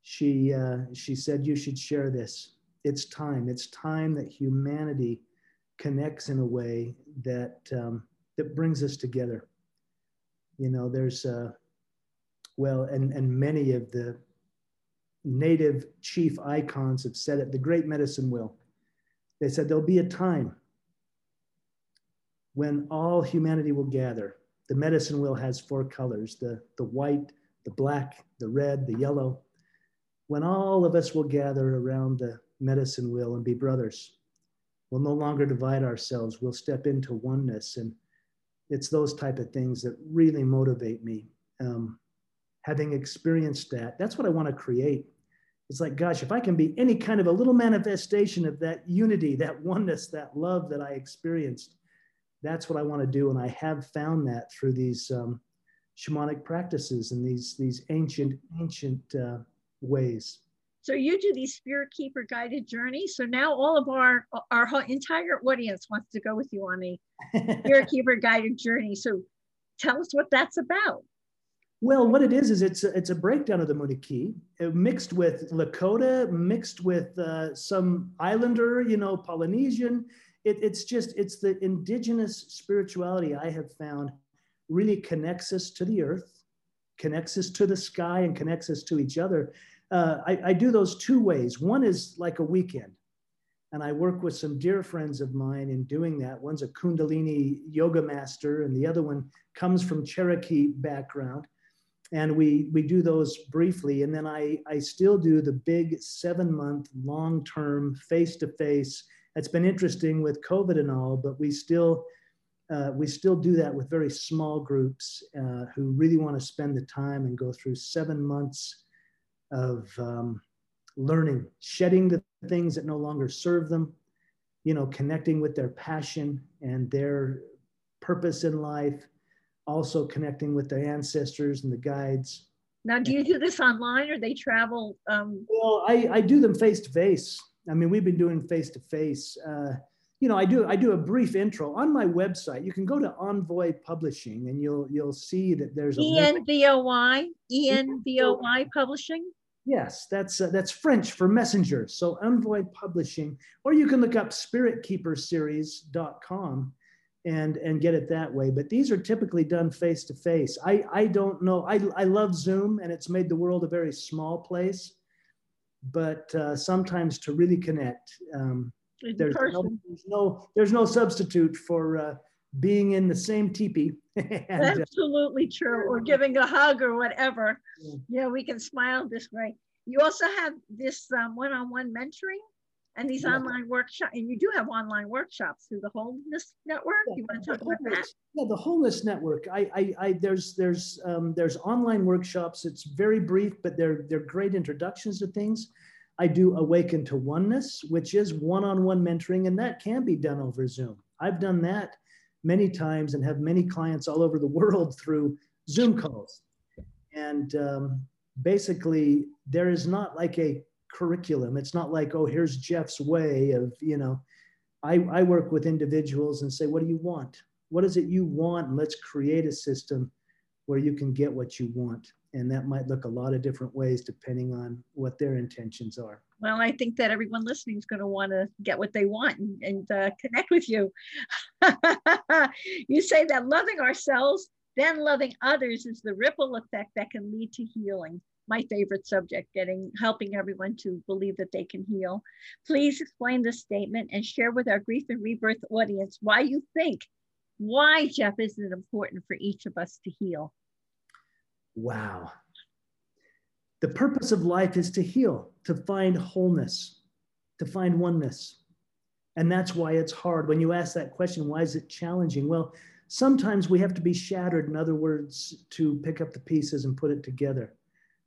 she uh, she said you should share this. It's time. It's time that humanity connects in a way that um, that brings us together. You know, there's uh, well, and, and many of the native chief icons have said it, the great medicine will. They said there'll be a time when all humanity will gather. The medicine wheel has four colors the, the white, the black, the red, the yellow. When all of us will gather around the medicine wheel and be brothers, we'll no longer divide ourselves. We'll step into oneness. And it's those type of things that really motivate me. Um, having experienced that, that's what I want to create. It's like, gosh, if I can be any kind of a little manifestation of that unity, that oneness, that love that I experienced, that's what I want to do. And I have found that through these um, shamanic practices and these, these ancient, ancient uh, ways. So you do these spirit keeper guided journeys. So now all of our our entire audience wants to go with you on a spirit keeper guided journey. So tell us what that's about. Well, what it is is it's a, it's a breakdown of the Munay-Ki uh, mixed with Lakota, mixed with uh, some Islander, you know, Polynesian. It, it's just it's the indigenous spirituality I have found really connects us to the earth, connects us to the sky, and connects us to each other. Uh, I, I do those two ways. One is like a weekend, and I work with some dear friends of mine in doing that. One's a Kundalini yoga master, and the other one comes from Cherokee background and we we do those briefly and then i i still do the big seven month long term face to face it's been interesting with covid and all but we still uh, we still do that with very small groups uh, who really want to spend the time and go through seven months of um, learning shedding the things that no longer serve them you know connecting with their passion and their purpose in life also connecting with the ancestors and the guides. Now, do you do this online or they travel? Um... Well, I, I do them face to face. I mean, we've been doing face to face. you know, I do I do a brief intro on my website. You can go to Envoy Publishing, and you'll you'll see that there's a E N V O Y E N V O Y Publishing. Yes, that's uh, that's French for messenger. So Envoy Publishing, or you can look up spiritkeeperseries.com and and get it that way. But these are typically done face to face. I I don't know. I I love Zoom, and it's made the world a very small place. But uh, sometimes to really connect, um, there's no, there's no there's no substitute for uh, being in the same teepee. and, uh, Absolutely true. Or giving a hug or whatever. Yeah. Yeah, we can smile this way. You also have this um, one-on-one mentoring and these Yeah. online workshops. And you do have online workshops through the Wholeness Network. You want to talk about that? Yeah, the Wholeness Network. I, I, I there's, there's, um, there's online workshops. It's very brief, but they're, they're great introductions to things. I do Awaken to Oneness, which is one-on-one mentoring, and that can be done over Zoom. I've done that many times and have many clients all over the world through Zoom calls. And um, basically, there is not like a curriculum. It's not like, oh, here's Jeff's way of, you know, I, I work with individuals and say, what do you want? What is it you want? And let's create a system where you can get what you want. And that might look a lot of different ways depending on what their intentions are. Well, I think that everyone listening is going to want to get what they want and, and uh, connect with you. you say that loving ourselves, then loving others is the ripple effect that can lead to healing. My favorite subject, getting helping everyone to believe that they can heal. Please explain this statement and share with our grief and rebirth audience why you think, why Jeff is it important for each of us to heal. Wow. The purpose of life is to heal, to find wholeness, to find oneness. And that's why it's hard. When you ask that question, why is it challenging? Well, sometimes we have to be shattered, in other words, to pick up the pieces and put it together.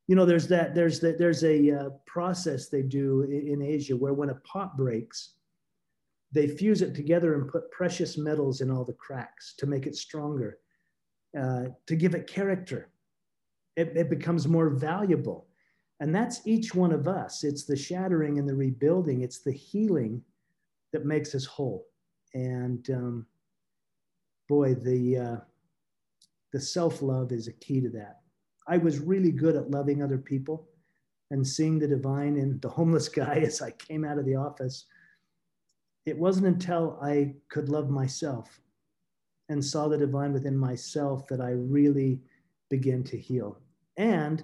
You know, there's that, there's that, there's a uh, process they do in, in Asia where when a pot breaks, they fuse it together and put precious metals in all the cracks to make it stronger, uh, to give it character it, it becomes more valuable. And that's each one of us. It's the shattering and the rebuilding, it's the healing that makes us whole. And um, boy, the, uh, the self love is a key to that. I was really good at loving other people and seeing the divine in the homeless guy as I came out of the office. It wasn't until I could love myself and saw the divine within myself that I really began to heal and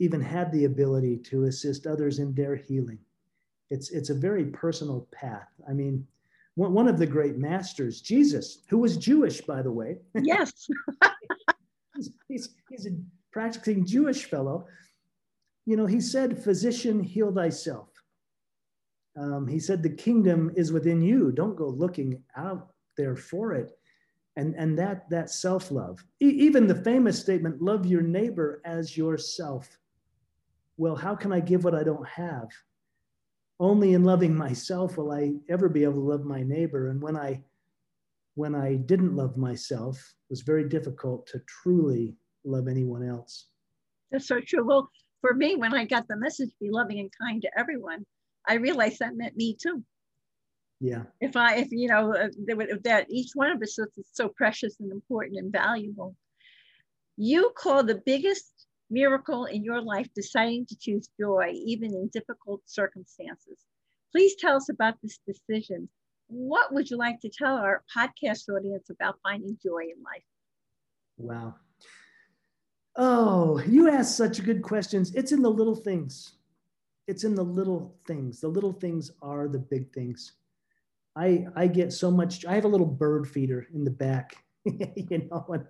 even had the ability to assist others in their healing. It's, it's a very personal path. I mean, one, of the great masters, Jesus, who was Jewish, by the way, Yes. he's, he's, he's a practicing Jewish fellow. You know, he said, Physician, heal thyself. Um, he said, The kingdom is within you. Don't go looking out there for it and and that that self love e- even the famous statement love your neighbor as yourself well how can i give what i don't have only in loving myself will i ever be able to love my neighbor and when i when i didn't love myself it was very difficult to truly love anyone else That's so true. Well, for me, when I got the message, be loving and kind to everyone, I realized that meant me too. yeah If I, if you know, uh, that each one of us is so precious and important and valuable. You call the biggest miracle in your life deciding to choose joy, even in difficult circumstances. Please tell us about this decision. What would you like to tell our podcast audience about finding joy in life? Wow. Oh, you ask such good questions. It's in the little things. It's in the little things. The little things are the big things. I I get so much. I have a little bird feeder in the back, you know, and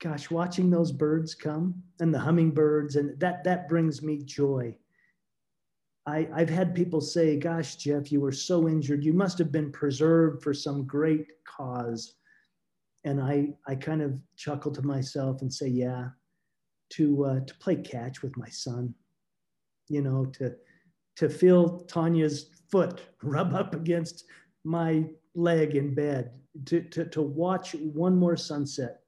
gosh, watching those birds come and the hummingbirds and that that brings me joy. I, I've had people say, gosh, Jeff, you were so injured. You must have been preserved for some great cause and I I kind of chuckle to myself and say, yeah, to uh, to play catch with my son, you know, to to feel Tanya's foot rub up against my leg in bed, to to to watch one more sunset,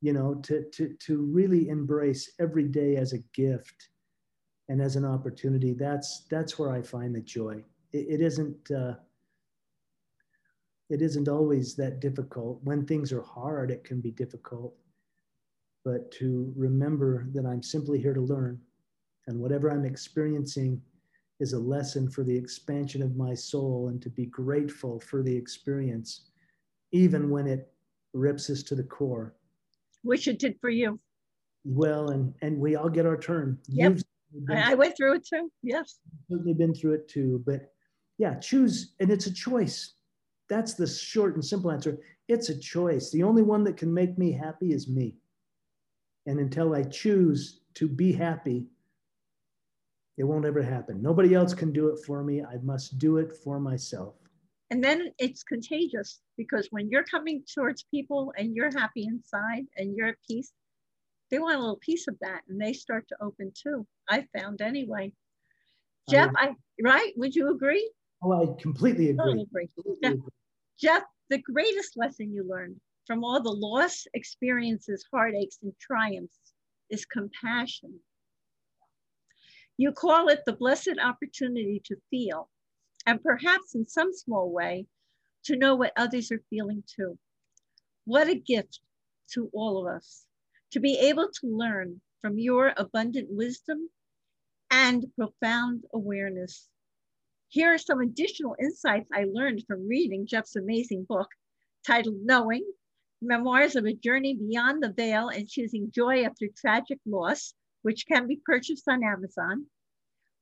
you know, to to to really embrace every day as a gift and as an opportunity. That's that's where I find the joy. It, it isn't. Uh, it isn't always that difficult. When things are hard, it can be difficult. But to remember that I'm simply here to learn, and whatever I'm experiencing is a lesson for the expansion of my soul, and to be grateful for the experience, even when it rips us to the core. Wish it did for you. Well, and and we all get our turn. Yep. I, I went through it too. Yes. Certainly been through it too. But yeah, choose, and it's a choice. That's the short and simple answer. It's a choice. The only one that can make me happy is me. And until I choose to be happy, it won't ever happen. Nobody else can do it for me. I must do it for myself. And then it's contagious because when you're coming towards people and you're happy inside and you're at peace, they want a little piece of that and they start to open too. I found anyway. Jeff, I, I right? Would you agree? Oh, I completely agree. Totally agree. Completely agree. Jeff, the greatest lesson you learned from all the loss, experiences, heartaches, and triumphs is compassion. You call it the blessed opportunity to feel, and perhaps in some small way, to know what others are feeling too. What a gift to all of us to be able to learn from your abundant wisdom and profound awareness. Here are some additional insights I learned from reading Jeff's amazing book titled Knowing Memoirs of a Journey Beyond the Veil and Choosing Joy After Tragic Loss, which can be purchased on Amazon.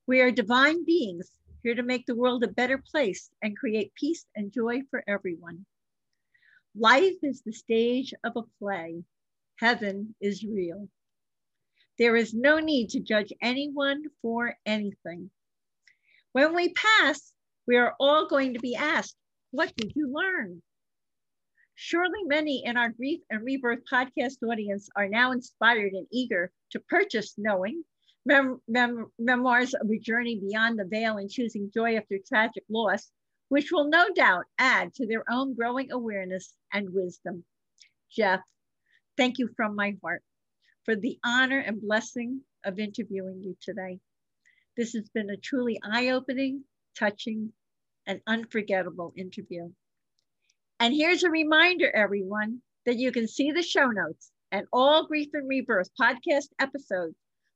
We are divine beings here to make the world a better place and create peace and joy for everyone. Life is the stage of a play. Heaven is real. There is no need to judge anyone for anything. When we pass, we are all going to be asked, What did you learn? Surely many in our Grief and Rebirth podcast audience are now inspired and eager to purchase Knowing mem- mem- Memoirs of a Journey Beyond the Veil and Choosing Joy After Tragic Loss, which will no doubt add to their own growing awareness and wisdom. Jeff, thank you from my heart for the honor and blessing of interviewing you today. This has been a truly eye opening, touching, and unforgettable interview. And here's a reminder, everyone, that you can see the show notes and all Grief and Rebirth podcast episodes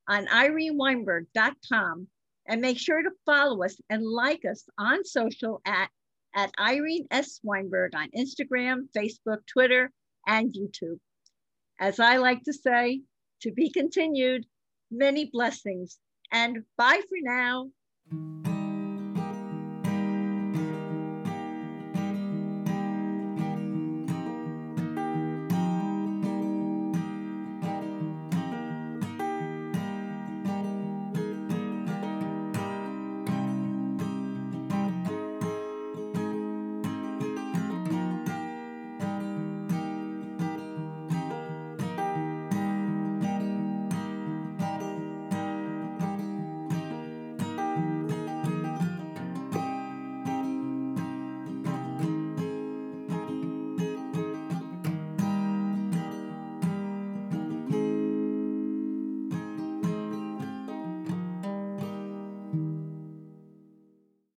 on ireneweinberg.com and make sure to follow us and like us on social at, at Irene S. Weinberg on Instagram, Facebook, Twitter, and YouTube. As I like to say, to be continued, many blessings, and bye for now.